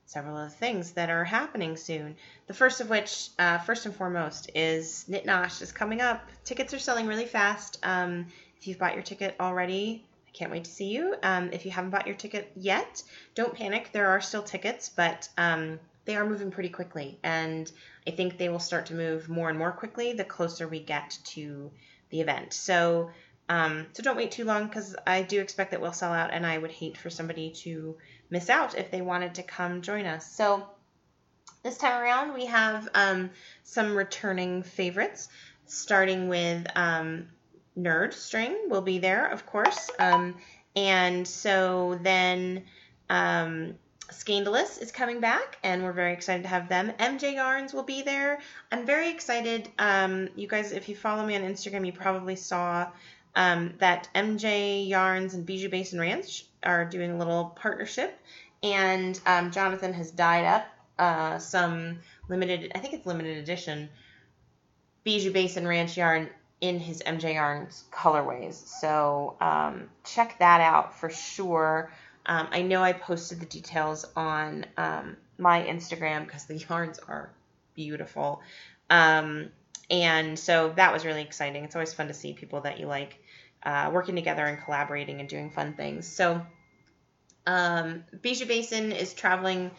several of the things that are happening soon. The first of which, uh, first and foremost, is Knit Nosh is coming up. Tickets are selling really fast. Um, if you've bought your ticket already, I can't wait to see you. Um, if you haven't bought your ticket yet, don't panic. There are still tickets, but um, they are moving pretty quickly. And I think they will start to move more and more quickly the closer we get to the event. So, um, so don't wait too long because I do expect that we'll sell out, and I would hate for somebody to miss out if they wanted to come join us. So, this time around, we have um, some returning favorites, starting with um, Nerd String will be there, of course. Um, and so then um, Scandalous is coming back, and we're very excited to have them. MJ Yarns will be there. I'm very excited. Um, you guys, if you follow me on Instagram, you probably saw um, that MJ Yarns and Bijou Basin Ranch are doing a little partnership, and um, Jonathan has dyed up uh, some limited, I think it's limited edition, Bijou Basin Ranch yarn in his MJ Yarns colorways. So um, check that out for sure. Um, I know I posted the details on um, my Instagram because the (laughs) yarns are beautiful. Um, and so that was really exciting. It's always fun to see people that you like uh, working together and collaborating and doing fun things. So um, Bijou Basin is traveling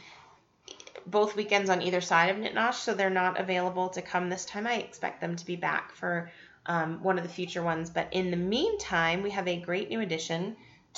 both weekends on either side of Knit Nosh, so they're not available to come this time. I expect them to be back for um, one of the future ones. But in the meantime, we have a great new addition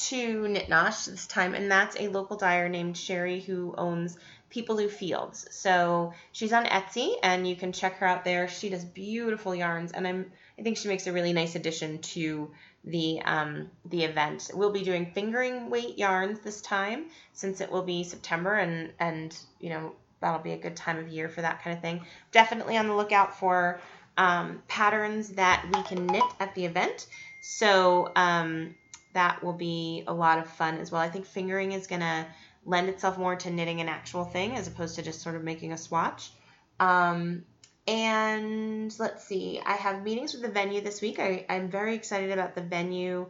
to Knit Nosh this time, and that's a local dyer named Sherry who owns Peepaloo Fields. So she's on Etsy, and you can check her out there. She does beautiful yarns, and I'm I think she makes a really nice addition to the um, the event. We'll be doing fingering weight yarns this time, since it will be September, and and you know that'll be a good time of year for that kind of thing. Definitely on the lookout for um, patterns that we can knit at the event. So um, that will be a lot of fun as well. I think fingering is going to lend itself more to knitting an actual thing as opposed to just sort of making a swatch. Um, and let's see, I have meetings with the venue this week. I, am very excited about the venue.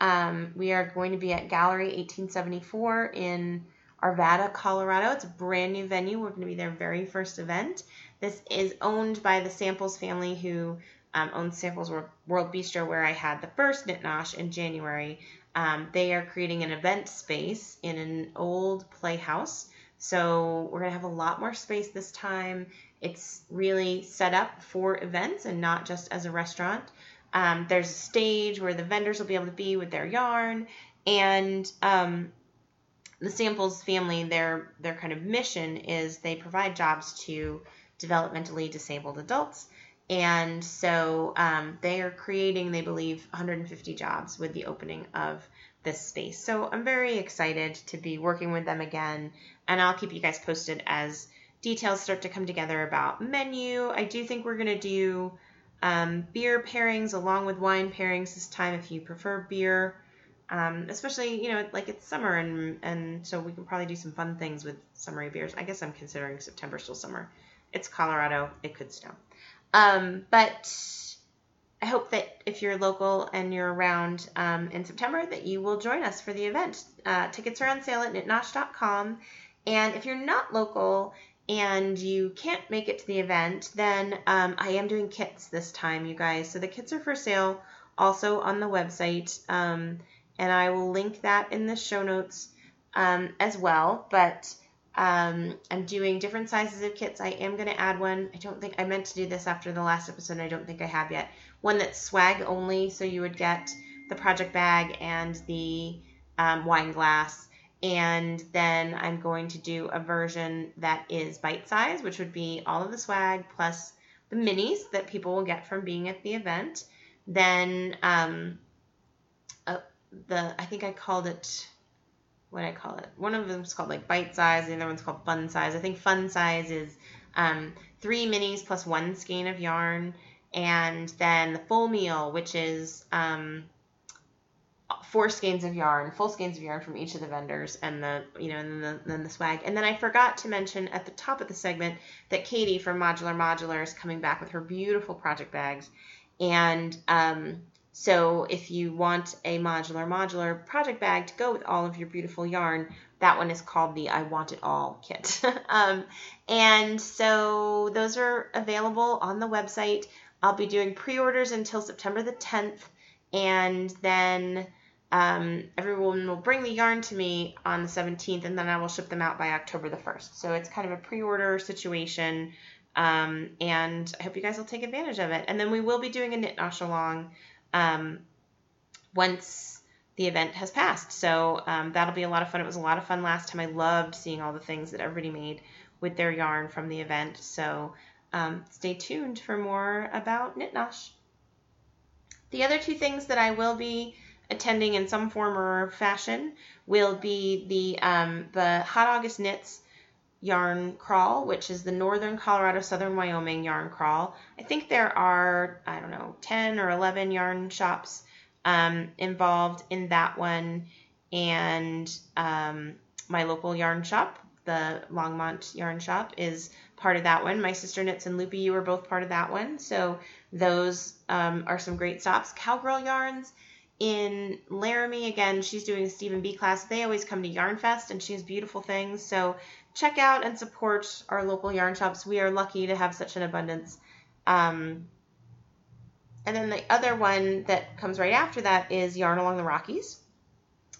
Um, we are going to be at Gallery 1874 in Arvada, Colorado. It's a brand new venue. We're going to be their very first event. This is owned by the Samples family who um, owns Samples World Bistro, where I had the first Knit Nosh in January. Um, they are creating an event space in an old playhouse. So we're going to have a lot more space this time. It's really set up for events and not just as a restaurant. Um, there's a stage where the vendors will be able to be with their yarn. And um, the Samples family, their their kind of mission is they provide jobs to developmentally disabled adults. And so um, they are creating, they believe, 150 jobs with the opening of this space. So I'm very excited to be working with them again, and I'll keep you guys posted as details start to come together about menu. I do think we're going to do um, beer pairings along with wine pairings this time if you prefer beer. Um, especially, you know, like it's summer and and so we can probably do some fun things with summery beers. I guess I'm considering September still summer. It's Colorado. It could snow. Um, but I hope that if you're local and you're around um, in September, that you will join us for the event. Uh, tickets are on sale at knitnosh.com. And if you're not local and you can't make it to the event, then um, I am doing kits this time, you guys. So the kits are for sale also on the website. Um, and I will link that in the show notes um, as well. But um, I'm doing different sizes of kits. I am going to add one. I don't think I meant to do this after the last episode. I don't think I have yet. One that's swag only, so you would get the project bag and the um, wine glass. And then I'm going to do a version that is bite size, which would be all of the swag plus the minis that people will get from being at the event. Then um, uh, the I think I called it what I call it. One of them is called like bite size, the other one's called fun size. I think fun size is um, three minis plus one skein of yarn, and then the full meal, which is um, four skeins of yarn, full skeins of yarn from each of the vendors, and the you know, and then the, then the swag. And then I forgot to mention at the top of the segment that Katie from Modular Modular is coming back with her beautiful project bags, and um, so if you want a modular modular project bag to go with all of your beautiful yarn, that one is called the I Want It All kit. (laughs) um, and so those are available on the website. I'll be doing pre-orders until September the 10th, and then um, everyone will bring the yarn to me on the 17th, and then I will ship them out by October the 1st. So it's kind of a pre-order situation, um, and I hope you guys will take advantage of it. And then we will be doing a knit nosh along um, once the event has passed. So um, that'll be a lot of fun. It was a lot of fun last time. I loved seeing all the things that everybody made with their yarn from the event. So um, stay tuned for more about Knit Nosh. The other two things that I will be attending in some form or fashion will be the um, the Hot August Knits yarn crawl, which is the Northern Colorado, Southern Wyoming yarn crawl. I think there are, I don't know, 10 or 11 yarn shops um, involved in that one. And um, my local yarn shop, the Longmont Yarn Shop, is part of that one. My sister Knits and Loopy Ewe were both part of that one. So those um, are some great stops. Cowgirl Yarns in Laramie, again, she's doing a Steven Be class. They always come to Yarn Fest and she has beautiful things. So check out and support our local yarn shops. We are lucky to have such an abundance. Um, and then the other one that comes right after that is Yarn Along the Rockies.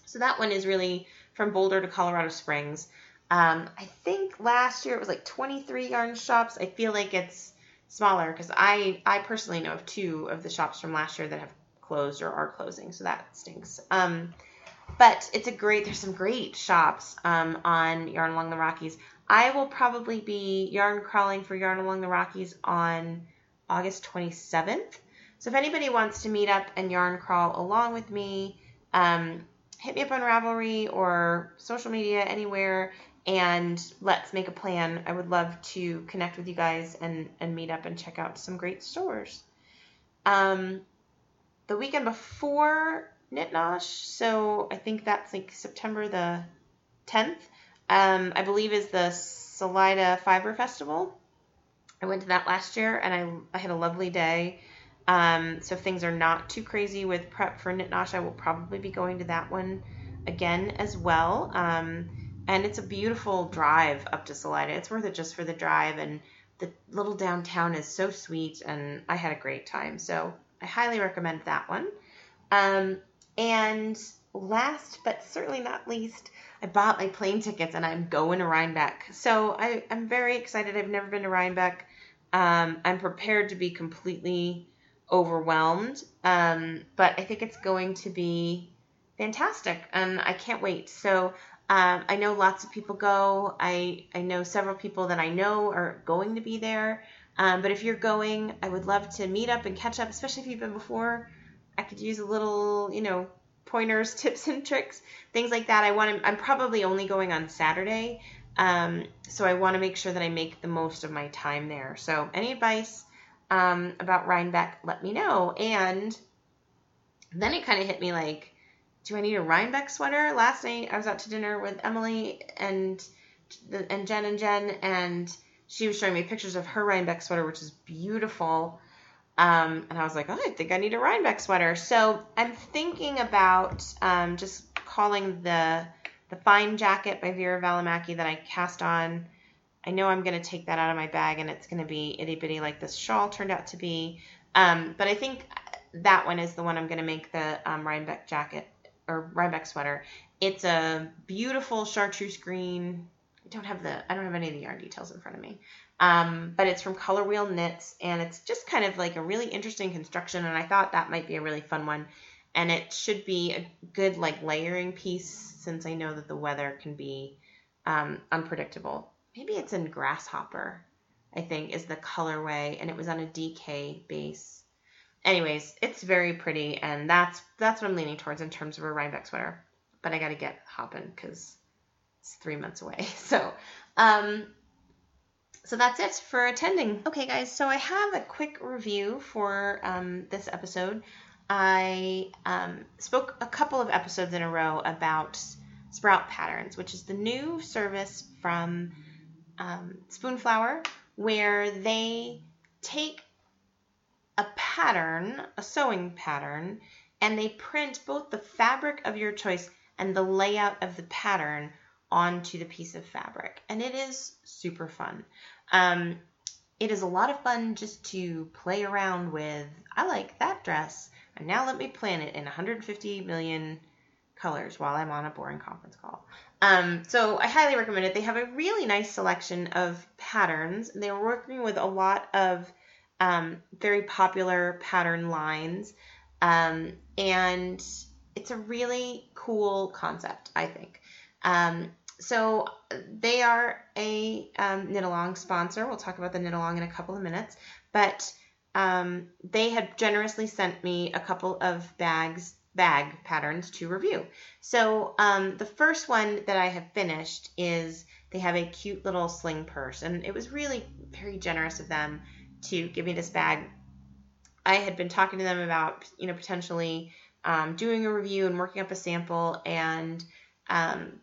So that one is really from Boulder to Colorado Springs. Um, I think last year it was like 23 yarn shops. I feel like it's smaller because I, I personally know of two of the shops from last year that have closed or are closing, so that stinks. Um, but it's a great, there's some great shops um, on Yarn Along the Rockies. I will probably be yarn crawling for Yarn Along the Rockies on August 27th. So if anybody wants to meet up and yarn crawl along with me, um, hit me up on Ravelry or social media anywhere and let's make a plan. I would love to connect with you guys and, and meet up and check out some great stores. Um, the weekend before Knit So I think that's like September the 10th. Um, I believe is the Salida Fiber Festival. I went to that last year and I, I had a lovely day. Um, so if things are not too crazy with prep for Knit I will probably be going to that one again as well. Um, and it's a beautiful drive up to Salida. It's worth it just for the drive and the little downtown is so sweet and I had a great time. So I highly recommend that one. Um, and last but certainly not least, I bought my plane tickets and I'm going to Rhinebeck. So I, am very excited. I've never been to Rhinebeck. Um, I'm prepared to be completely overwhelmed, um, but I think it's going to be fantastic and I can't wait. So Um, I know lots of people go. I I know several people that I know are going to be there. Um, but if you're going, I would love to meet up and catch up, especially if you've been before. I could use a little, you know, pointers, (laughs) tips and tricks, things like that. I want to. I'm probably only going on Saturday, um, so I want to make sure that I make the most of my time there. So any advice um, about Rhinebeck, let me know. And then it kind of hit me like, do I need a Rhinebeck sweater? Last night I was out to dinner with Emily and and Jen and Jen, and she was showing me pictures of her Rhinebeck sweater, which is beautiful. Um, and I was like, oh, I think I need a Rhinebeck sweater. So I'm thinking about um, just calling the the fine jacket by Veera Välimäki that I cast on. I know I'm going to take that out of my bag and it's going to be itty bitty like this shawl turned out to be. Um, but I think that one is the one I'm going to make the um, Rhinebeck jacket or Rhinebeck sweater. It's a beautiful chartreuse green. I don't have the I don't have any of the yarn details in front of me. Um, but it's from Color Wheel Knits and it's just kind of like a really interesting construction and I thought that might be a really fun one. And it should be a good like layering piece since I know that the weather can be um, unpredictable. Maybe it's in Grasshopper, I think, is the colorway, and it was on a DK base. Anyways, it's very pretty, and that's that's what I'm leaning towards in terms of a Rhinebeck sweater. But I got to get hopping because it's three months away. (laughs) So, um, so that's it for attending. Okay, guys. So I have a quick review for um, this episode. I um, spoke a couple of episodes in a row about Sprout Patterns, which is the new service from um, Spoonflower where they take a pattern, a sewing pattern, and they print both the fabric of your choice and the layout of the pattern onto the piece of fabric. And it is super fun. Um, it is a lot of fun just to play around with. I like that dress, and now let me plan it in 150 million colors while I'm on a boring conference call. Um, so I highly recommend it. They have a really nice selection of patterns. They're working with a lot of um, very popular pattern lines, um, and it's a really cool concept, I think. Um, so they are a um, knit along sponsor. We'll talk about the knit along in a couple of minutes, but um, they had generously sent me a couple of bags bag patterns to review. So um, the first one that I have finished is they have a cute little sling purse, and it was really very generous of them to give me this bag. I had been talking to them about you know potentially um, doing a review and working up a sample, and um,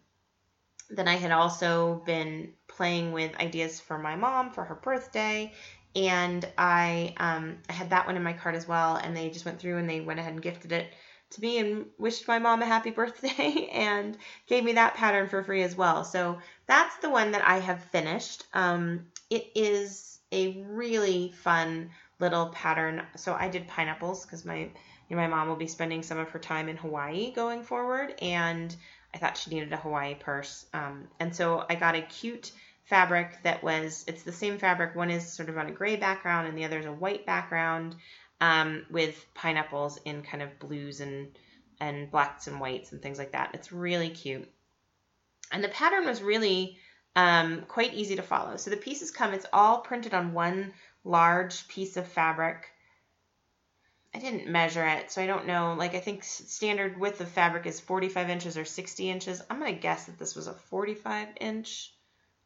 then I had also been playing with ideas for my mom for her birthday. And I, um, I had that one in my cart as well, and they just went through and they went ahead and gifted it to me and wished my mom a happy (laughs) birthday and gave me that pattern for free as well. So that's the one that I have finished. Um, it is a really fun little pattern. So I did pineapples because my my mom will be spending some of her time in Hawaii going forward, and I thought she needed a Hawaii purse. Um, and so I got a cute fabric that was it's the same fabric. One is sort of on a gray background, and the other is a white background um, with pineapples in kind of blues and and blacks and whites and things like that. It's really cute. And the pattern was really um, quite easy to follow. So the pieces come, it's all printed on one large piece of fabric. I didn't measure it, so I don't know. Like, I think standard width of fabric is 45 inches or 60 inches. I'm going to guess that this was a 45 inch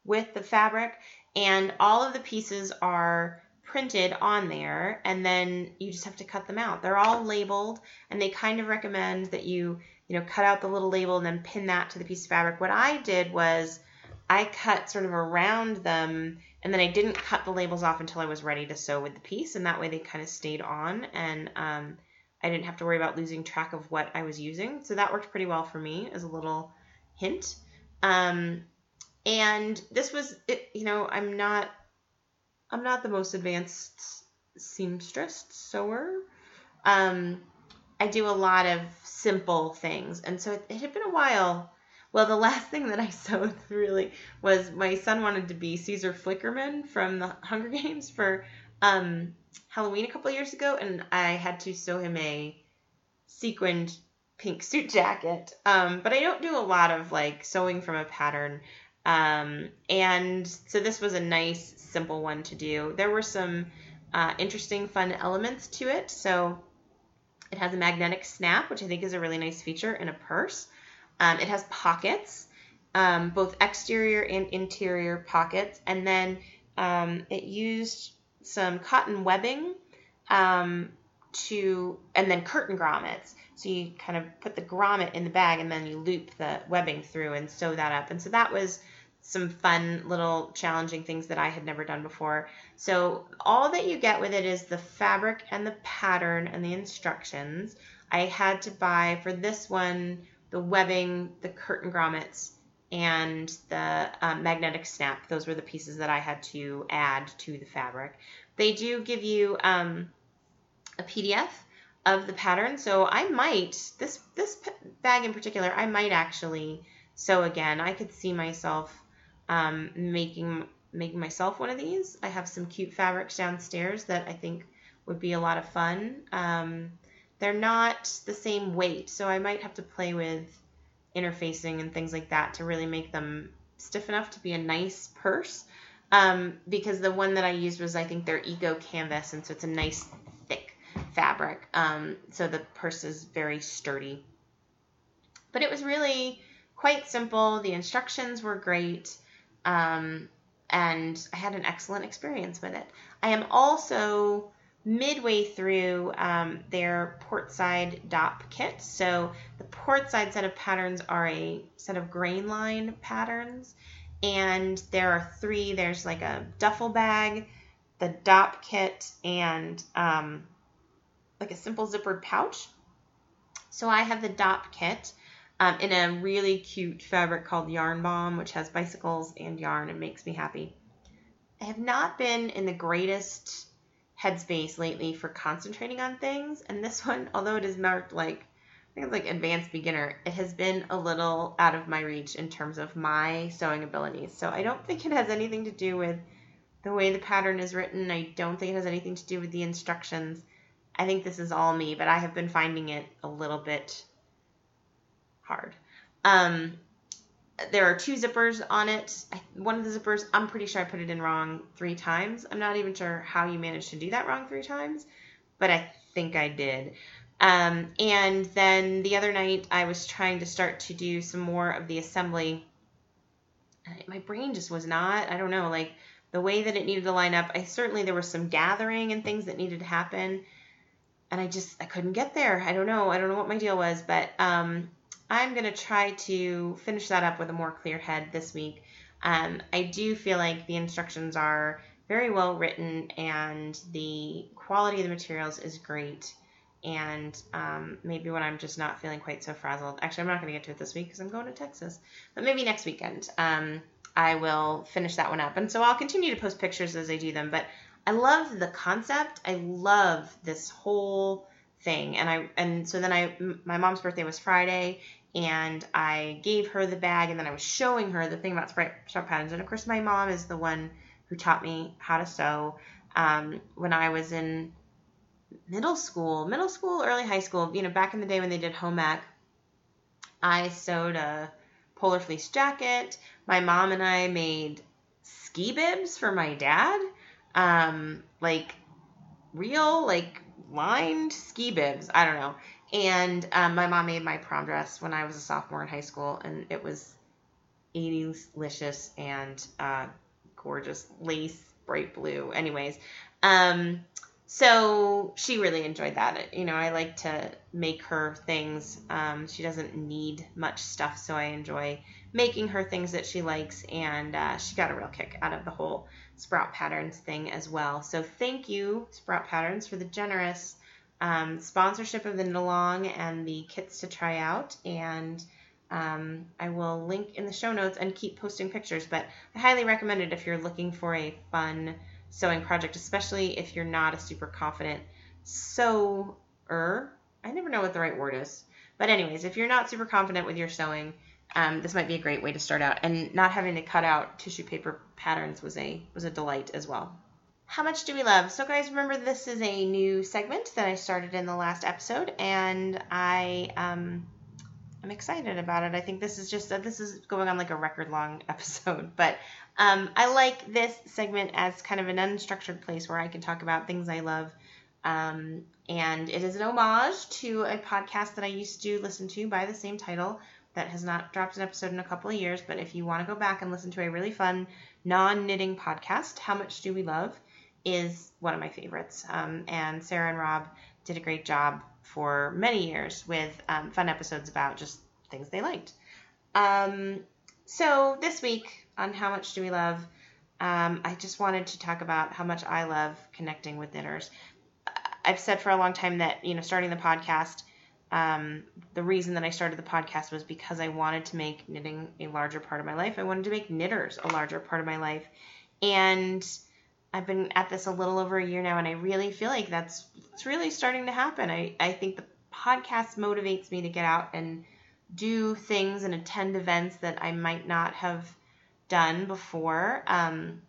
width of fabric. And all of the pieces are printed on there and then you just have to cut them out. They're all labeled and they kind of recommend that you, you know, cut out the little label and then pin that to the piece of fabric. What I did was I cut sort of around them and then I didn't cut the labels off until I was ready to sew with the piece and that way they kind of stayed on and um, I didn't have to worry about losing track of what I was using. So that worked pretty well for me as a little hint. Um, and this was, it, you know, I'm not I'm not the most advanced seamstress sewer. Um, I do a lot of simple things, and so it, it had been a while. Well, the last thing that I (laughs) sewed really was my son wanted to be Caesar Flickerman from the Hunger Games for um, Halloween a couple years ago, and I had to sew him a sequined pink suit jacket. Um, but I don't do a lot of like sewing from a pattern. Um, and so this was a nice, simple one to do. There were some uh, interesting, fun elements to it. So it has a magnetic snap, which I think is a really nice feature in a purse. Um, it has pockets, um, both exterior and interior pockets. And then um, it used some cotton webbing um, to, and then curtain grommets. So you kind of put the grommet in the bag and then you loop the webbing through and sew that up. And so that was some fun little challenging things that I had never done before. So all that you get with it is the fabric and the pattern and the instructions. I had to buy for this one the webbing, the curtain grommets, and the um, magnetic snap. Those were the pieces that I had to add to the fabric. They do give you um, a PDF of the pattern, so I might this this bag in particular I might actually sew again. I could see myself um, making making myself one of these. I have some cute fabrics downstairs that I think would be a lot of fun. Um, they're not the same weight, so I might have to play with interfacing and things like that to really make them stiff enough to be a nice purse. Um, because the one that I used was, I think, their Eco Canvas, and so it's a nice thick fabric. Um, so the purse is very sturdy. But it was really quite simple. The instructions were great. Um, and I had an excellent experience with it. I am also midway through um, their portside Dopp kit. So the portside set of patterns are a set of Grainline patterns, and there are three. There's like a duffel bag, the Dopp kit, and um, like a simple zippered pouch. So I have the Dopp kit um, in a really cute fabric called Yarn Bomb, which has bicycles and yarn and makes me happy. I have not been in the greatest headspace lately for concentrating on things, and this one, (laughs) although it is marked like I think it's like advanced beginner, it has been a little out of my reach in terms of my sewing abilities. So I don't think it has anything to do with the way the pattern is written. I don't think it has anything to do with the instructions. I think this is all me, but I have been finding it a little bit hard. Um, there are two zippers on it. One of the zippers, I'm pretty sure I put it in wrong three times. I'm not even sure how you managed to do that wrong three times, but I think I did. Um, and then the other night, I was trying to start to do some more of the assembly. My brain just was not, I don't know, like the way that it needed to line up. I certainly, there was some gathering and things that needed to happen. And I just, I couldn't get there. I don't know. I don't know what my deal was, but um, I'm going to try to finish that up with a more clear head this week. Um, I do feel like the instructions are very well written and the quality of the materials is great. And um, maybe when I'm just not feeling quite so frazzled, actually, I'm not going to get to it this week because I'm going to Texas, but maybe next weekend um, I will finish that one up. And so I'll continue to post pictures as I do them. But I love the concept. I love this whole thing. And I and so then I my mom's birthday was Friday and I gave her the bag and then I was showing her the thing about Sprout Patterns. And of course my mom is the one who taught me how to sew um, when I was in middle school, middle school, early high school, you know, back in the day when they did home ec, I sewed a polar fleece jacket. My mom and I made ski bibs for my dad. Um, like real, like lined ski bibs. I don't know. And um, my mom made my prom dress when I was a sophomore in high school, and it was 80s licious and uh, gorgeous lace, bright blue. Anyways, um, so she really enjoyed that. You know, I like to make her things. Um, she doesn't need much stuff, so I enjoy making her things that she likes, and uh, she got a real kick out of the whole Sprout Patterns thing as well. So thank you, Sprout Patterns, for the generous um, sponsorship of the knit along and the kits to try out. And um, I will link in the show notes and keep posting pictures. But I highly recommend it if you're looking for a fun sewing project, especially if you're not a super confident sewer. I never know what the right word is. But anyways, if you're not super confident with your sewing, um, this might be a great way to start out. And not having to cut out tissue paper patterns was a was a delight as well. How much do we love? So, guys, remember this is a new segment that I started in the last episode, and I um, I'm excited about it. I think this is just this is going on like a record long (laughs) episode, but um, I like this segment as kind of an unstructured place where I can talk about things I love. Um, and it is an homage to a podcast that I used to listen to by the same title that has not dropped an episode in a couple of years. But if you want to go back and listen to a really fun non knitting podcast, How Much Do We Love? Is one of my favorites. Um, and Sarah and Rob did a great job for many years with um, fun episodes about just things they liked. Um, so this week on How Much Do We Love, um, I just wanted to talk about how much I love connecting with knitters. I've said for a long time that you know starting the podcast, um, the reason that I started the podcast was because I wanted to make knitting a larger part of my life. I wanted to make knitters a larger part of my life, and I've been at this a little over a year now, and I really feel like that's it's really starting to happen. I I think the podcast motivates me to get out and do things and attend events that I might not have done before. Um,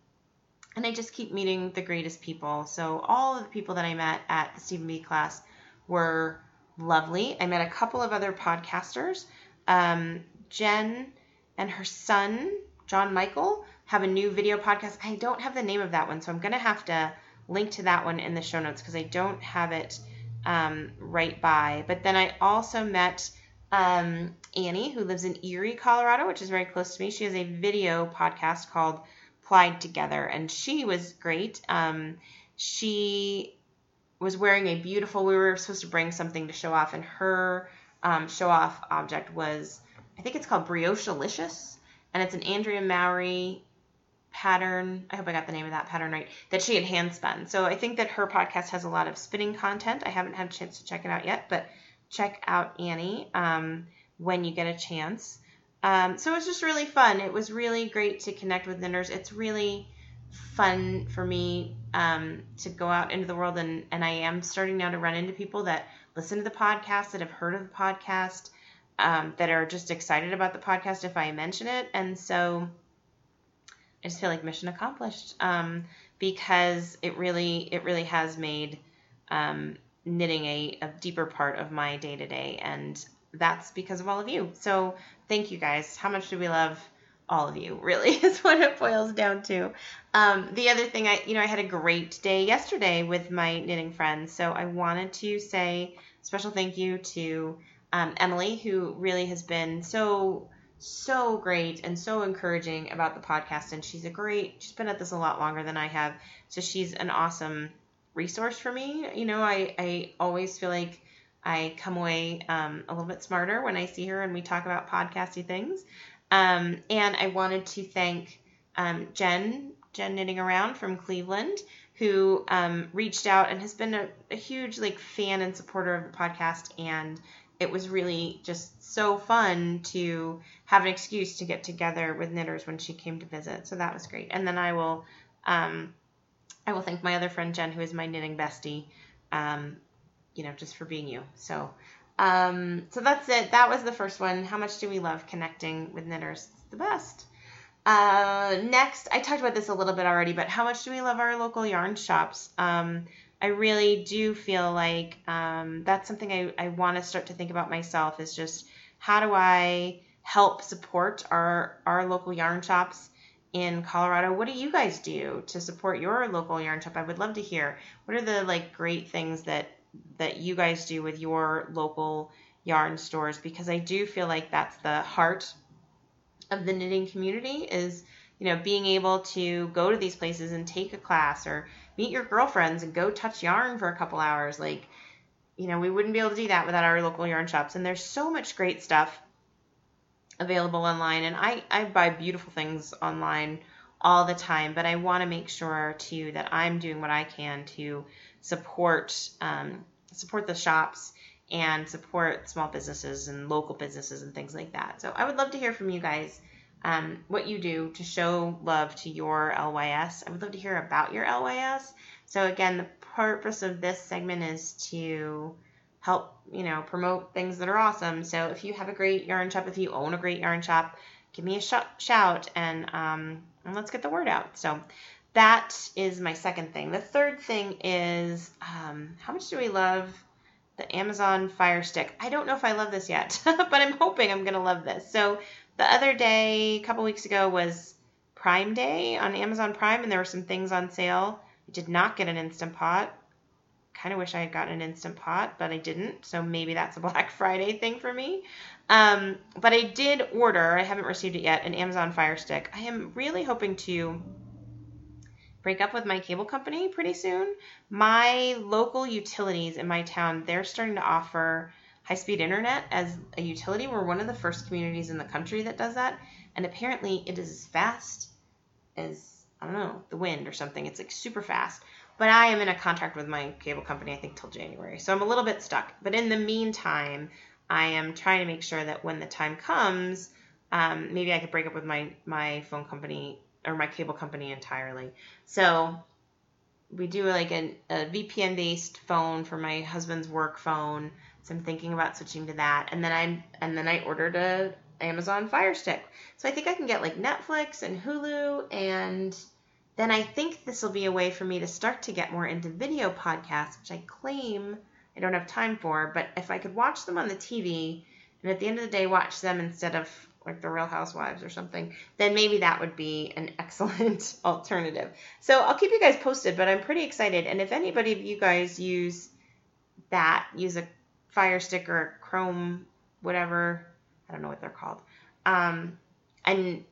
and I just keep meeting the greatest people. So all of the people that I met at the Steven Be class were lovely. I met a couple of other podcasters. Um, Jen and her son, John Michael, have a new video podcast. I don't have the name of that one, so I'm going to have to link to that one in the show notes because I don't have it um, right by. But then I also met um, Annie, who lives in Erie, Colorado, which is very close to me. She has a video podcast called Plied Together, and she was great. Um, she was wearing a beautiful, we were supposed to bring something to show off, and her um, show off object was, I think it's called Brioche-alicious, and it's an Andrea Mowry pattern. I hope I got the name of that pattern right. That she had hand spun. So I think that her podcast has a lot of spinning content. I haven't had a chance to check it out yet, but check out Annie um, when you get a chance. Um, so it was just really fun. It was really great to connect with knitters. It's really fun for me um, to go out into the world, and, and I am starting now to run into people that listen to the podcast, that have heard of the podcast, um, that are just excited about the podcast if I mention it. And so I just feel like mission accomplished um, because it really it really has made um, knitting a, a deeper part of my day to day, and that's because of all of you. So thank you guys. How much do we love all of you? Really (laughs) is what it boils down to. Um, the other thing, I you know I had a great day yesterday with my knitting friends, so I wanted to say special thank you to um, Emily, who really has been so so great and so encouraging about the podcast and she's a great she's been at this a lot longer than I have so she's an awesome resource for me. You know, I, I always feel like I come away um, a little bit smarter when I see her and we talk about podcasty things. Um, and I wanted to thank um, Jen, Jen Knitting Around from Cleveland, who um, reached out and has been a, a huge like fan and supporter of the podcast. And it was really just so fun to have an excuse to get together with knitters when she came to visit. So that was great. And then I will um, I will thank my other friend Jen, who is my knitting bestie, um, you know, just for being you. So, um, so that's it. That was the first one. How much do we love connecting with knitters? It's the best. Uh, next, I talked about this a little bit already, but how much do we love our local yarn shops? Um, I really do feel like um, that's something I, I want to start to think about myself is just how do I help support our, our local yarn shops in Colorado. What do you guys do to support your local yarn shop? I would love to hear. What are the like great things that that you guys do with your local yarn stores because I do feel like that's the heart of the knitting community is you know being able to go to these places and take a class or meet your girlfriends and go touch yarn for a couple hours like you know we wouldn't be able to do that without our local yarn shops. And there's so much great stuff available online. And I, I buy beautiful things online all the time but i want to make sure too that i'm doing what i can to support um, support the shops and support small businesses and local businesses and things like that. So i would love to hear from you guys um, what you do to show love to your lys i would love to hear about your lys so again the purpose of this segment is to help, you know, promote things that are awesome. So if you have a great yarn shop, if you own a great yarn shop, give me a sh- shout and, um, and let's get the word out. So that is my second thing. The third thing is um, how much do we love the Amazon Fire Stick? I don't know if I love this yet, (laughs) but I'm hoping I'm to love this. So the other day, a couple weeks ago, was Prime Day on Amazon Prime, and there were some things on sale. I did not get an Instant Pot. Kind of wish I had gotten an Instant Pot, but I didn't. So maybe that's a (laughs) Black Friday thing for me. Um, but I did order, I haven't received it yet, an Amazon Fire Stick. I am really hoping to break up with my cable company pretty soon. My local utilities in my town, they're starting to offer high speed internet as a utility. We're one of the first communities in the country that does that. And apparently it is as fast as, I don't know, the wind or something. It's like super fast. But I am in a contract with my cable company, I think, till January. So I'm a little bit stuck. But in the meantime, I am trying to make sure that when the time comes, um, maybe I could break up with my, my phone company or my cable company entirely. So we do like a, a VPN based phone for my husband's work phone. So I'm thinking about switching to that. And then I and then I ordered a Amazon Fire Stick. So I think I can get like Netflix and Hulu and then I think this will be a way for me to start to get more into video podcasts, which I claim I don't have time for. But if I could watch them on the TV and at the end of the day watch them instead of like the Real Housewives or something, then maybe that would be an (laughs) excellent alternative. So I'll keep you guys posted, but I'm pretty excited. And if anybody of you guys use that, use a Fire Stick or Chrome, whatever, I don't know what they're called, um, and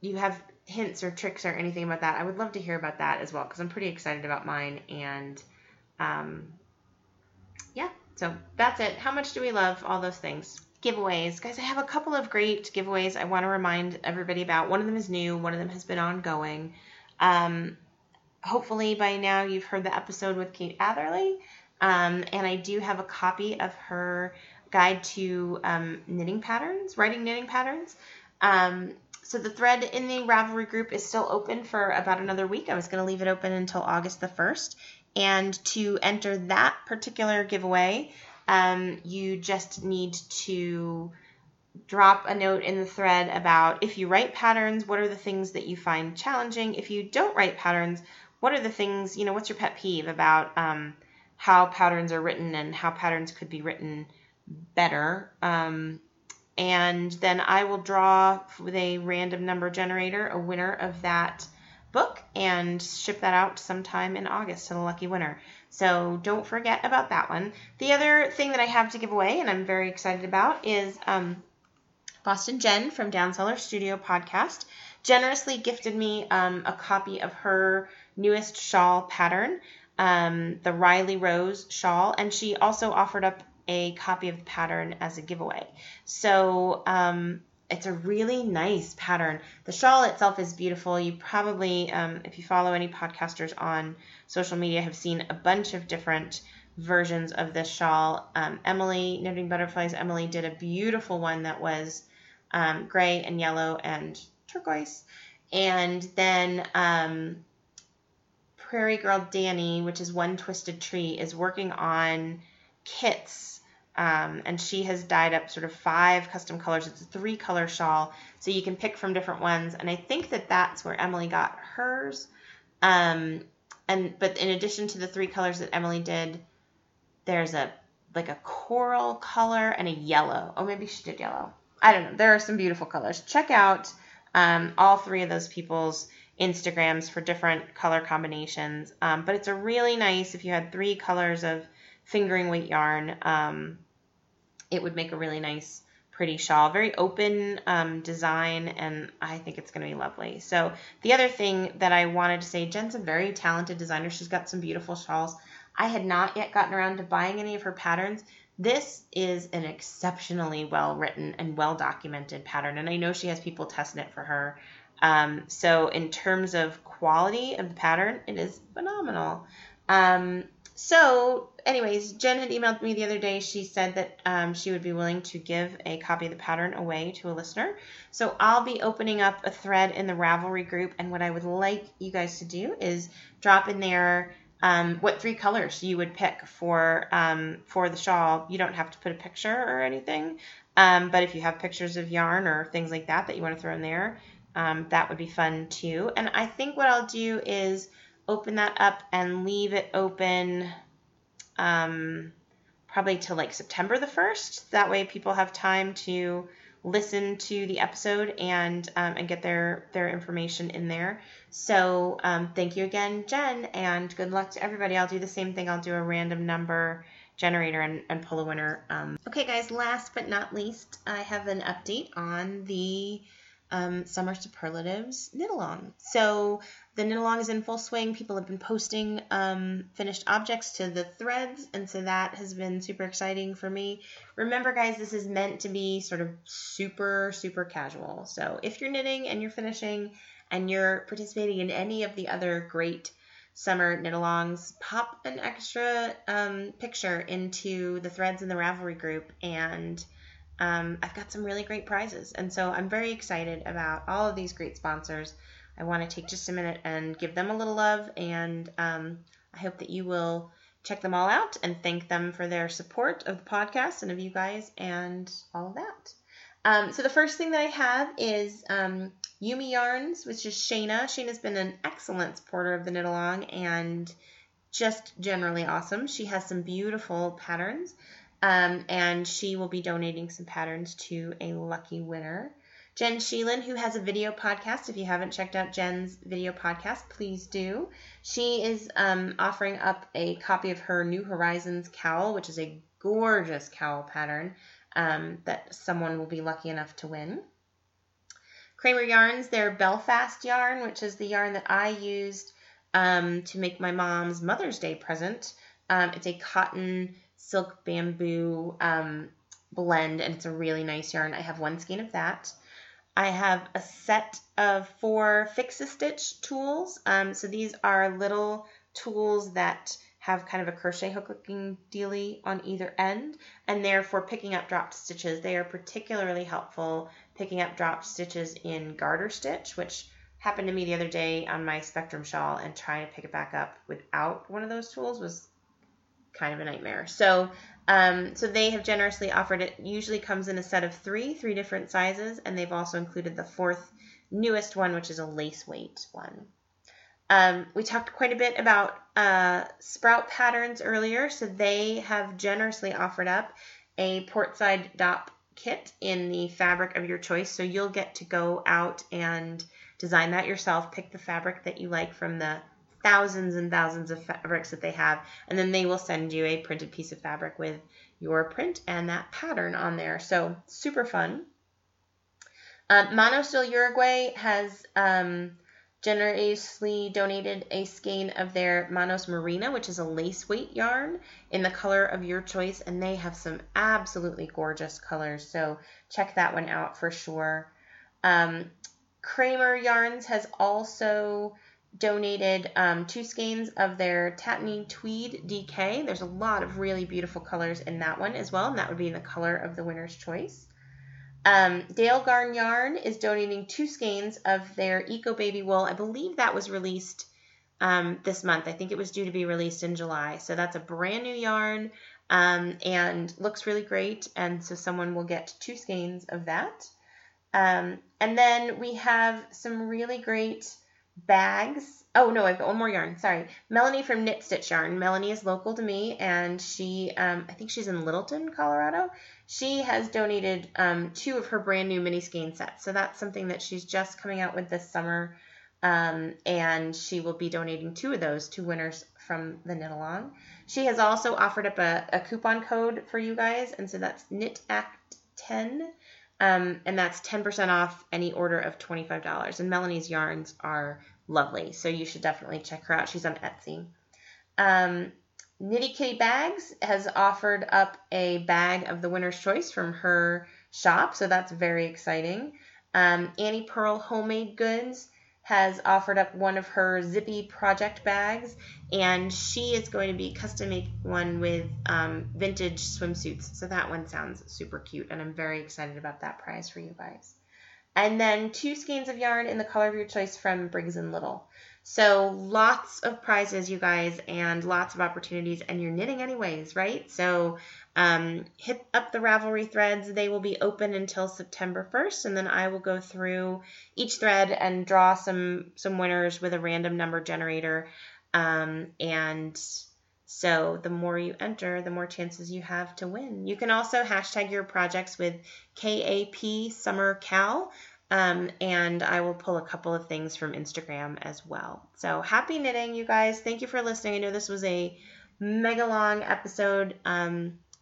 you have hints or tricks or anything about that, I would love to hear about that as well because I'm pretty excited about mine. And um, yeah, so that's it. How much do we love all those things? giveaways. Guys, I have a couple of great giveaways I want to remind everybody about. One of them is new, one of them has been ongoing. Um, hopefully, by now, you've heard the episode with Kate Atherley. Um, and I do have a copy of her guide to um, knitting patterns, writing knitting patterns. Um, so the thread in the Ravelry group is still open for about another week. I was going to leave it open until August the 1st. And to enter that particular giveaway, um, you just need to drop a note in the thread about if you write patterns, what are the things that you find challenging? If you don't write patterns, what are the things, you know, what's your pet peeve about um, how patterns are written and how patterns could be written better? Um, and then I will draw with a random number generator a winner of that book and ship that out sometime in August to the lucky winner. So don't forget about that one. The other thing that I have to give away, and I'm very excited about, is um, Boston Jen from Down Cellar Studio podcast generously gifted me um, a copy of her newest shawl pattern, um, the Riley Rose shawl, and she also offered up a copy of the pattern as a giveaway. So um, it's a really nice pattern. The shawl itself is beautiful. You probably, um, if you follow any podcasters on social media, have seen a bunch of different versions of this shawl. Um, Emily, Knitting Butterflies, Emily did a beautiful one that was um, gray and yellow and turquoise. And then um, Prairie Girl Danny, which is One Twisted Tree, is working on kits um, and she has dyed up sort of five custom colors. It's a three color shawl, so you can pick from different ones. And I think that that's where Emily got hers. Um, and but in addition to the three colors that Emily did, there's a like a coral color and a yellow. Oh, maybe she did yellow. I don't know. There are some beautiful colors. Check out um, all three of those people's Instagrams for different color combinations. Um, but it's a really nice if you had three colors of fingering weight yarn, um, it would make a really nice pretty shawl. Very open um, design, and I think it's going to be lovely. So the other thing that I wanted to say, Jen's a very talented designer. She's got some beautiful shawls. I had not yet gotten around to buying any of her patterns. This is an exceptionally well written and well documented pattern, and I know she has people testing it for her. Um, so in terms of quality of the pattern, it is phenomenal. Um, so, anyways, Jen had emailed me the other day. She said that um, she would be willing to give a copy of the pattern away to a listener. So, I'll be opening up a thread in the Ravelry group, and what I would like you guys to do is drop in there um, what three colors you would pick for um, for the shawl. You don't have to put a picture or anything, um, but if you have pictures of yarn or things like that that you want to throw in there, um, that would be fun too. And I think what I'll do is open that up and leave it open um, probably till like September the 1st. That way people have time to listen to the episode and um, and get their their information in there. So um, thank you again, Jen, and good luck to everybody. I'll do the same thing. I'll do a random number generator and, and pull a winner. Um, okay, guys. Last but not least, I have an update on the um, summer superlatives knit along. So the knit along is in full swing. People have been posting um, finished objects to the threads, and so that has been super exciting for me. Remember, guys, this is meant to be sort of super, super casual. So if you're knitting and you're finishing and you're participating in any of the other great summer knit alongs, pop an extra um, picture into the threads in the Ravelry group and um, I've got some really great prizes. And so I'm very excited about all of these great sponsors. I want to take just a minute and give them a little love, and um, I hope that you will check them all out and thank them for their support of the podcast and of you guys and all of that. Um, so the first thing that I have is um, Yumi Yarns, which is Shayna. Shayna's been an excellent supporter of the knit along and just generally awesome. She has some beautiful patterns. Um, and she will be donating some patterns to a lucky winner. Jen Sheelan, who has a video podcast. If you haven't checked out Jen's video podcast, please do. She is um, offering up a copy of her New Horizons cowl, which is a gorgeous cowl pattern um, that someone will be lucky enough to win. Kraemer Yarns, their Belfast yarn, which is the yarn that I used um, to make my mom's Mother's Day present. Um, it's a cotton silk bamboo um, blend, and it's a really nice yarn. I have one skein of that. I have a set of four Fix-A-Stitch tools. Um, so these are little tools that have kind of a crochet hook looking dealy on either end, and they're for picking up dropped stitches. They are particularly helpful picking up dropped stitches in garter stitch, which happened to me the other day on my Spectrum shawl, and trying to pick it back up without one of those tools was kind of a nightmare. So, um, so they have generously offered it. Usually comes in a set of three, three different sizes, and they've also included the fourth newest one, which is a lace weight one. Um, we talked quite a bit about uh, sprout patterns earlier, so they have generously offered up a portside Dopp kit in the fabric of your choice. So you'll get to go out and design that yourself, pick the fabric that you like from the thousands and thousands of fabrics that they have, and then they will send you a printed piece of fabric with your print and that pattern on there. So super fun. Uh, Manos del Uruguay has um, generously donated a skein of their Manos Marina, which is a lace weight yarn in the color of your choice, and they have some absolutely gorgeous colors. So check that one out for sure. Um, Kraemer Yarns has also donated um, two skeins of their Tatamy Tweed DK. There's a lot of really beautiful colors in that one as well, and that would be the color of the winner's choice. Um, Dale Garn Yarn is donating two skeins of their Eco Baby Wool. I believe that was released um, this month. I think it was due to be released in July. So that's a brand new yarn um, and looks really great. And so someone will get two skeins of that. Um, and then we have some really great bags. Oh no, I've got one more yarn. Sorry, Melanie from Knit Stitch Yarn. Melanie is local to me, and she, um, I think she's in Littleton, Colorado. She has donated um, two of her brand new mini skein sets, so that's something that she's just coming out with this summer, um, and she will be donating two of those to winners from the knit along. She has also offered up a, a coupon code for you guys, and so that's KnitAct10. Um, and that's 10% off any order of $25. And Melanie's yarns are lovely, so you should definitely check her out. She's on Etsy. Um, Nitty Kitty Bags has offered up a bag of the winner's choice from her shop, so that's very exciting. Um, Annie Pearl Homemade Goods has offered up one of her zippy project bags, and she is going to be custom make one with um, vintage swimsuits. So that one sounds super cute, and I'm very excited about that prize for you guys. And then two skeins of yarn in the color of your choice from Briggs and Little. So lots of prizes, you guys, and lots of opportunities, and you're knitting anyways, right? So Um, hit up the Ravelry threads. They will be open until September 1st, and then I will go through each thread and draw some some winners with a random number generator. Um, and so the more you enter, the more chances you have to win. You can also hashtag your projects with KAP Summer KAL. Um, and I will pull a couple of things from Instagram as well. So happy knitting, you guys. Thank you for listening. I know this was a mega long episode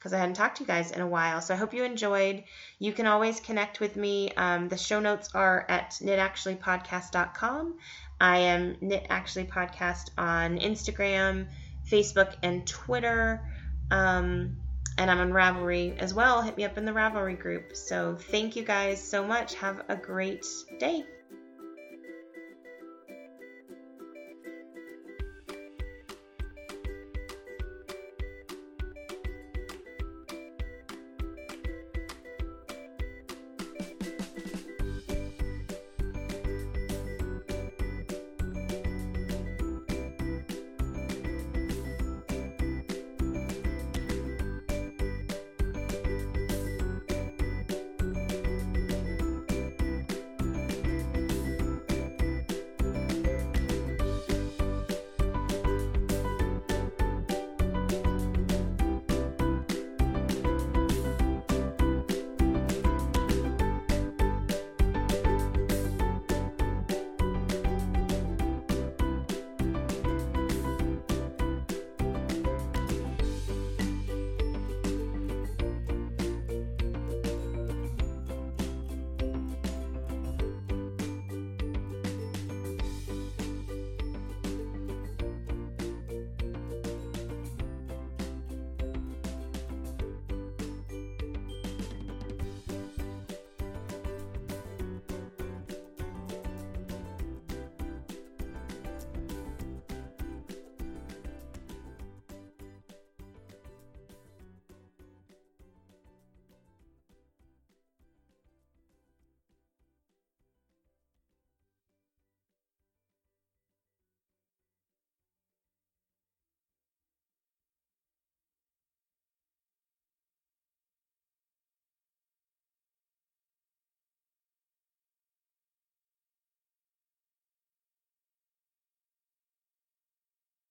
because I hadn't talked to you guys in a while. So I hope you enjoyed. You can always connect with me. Um, the show notes are at knitactuallypodcast.com. I am Knit Actually Podcast on Instagram, Facebook, and Twitter. Um, and I'm on Ravelry as well. Hit me up in the Ravelry group. So thank you guys so much. Have a great day.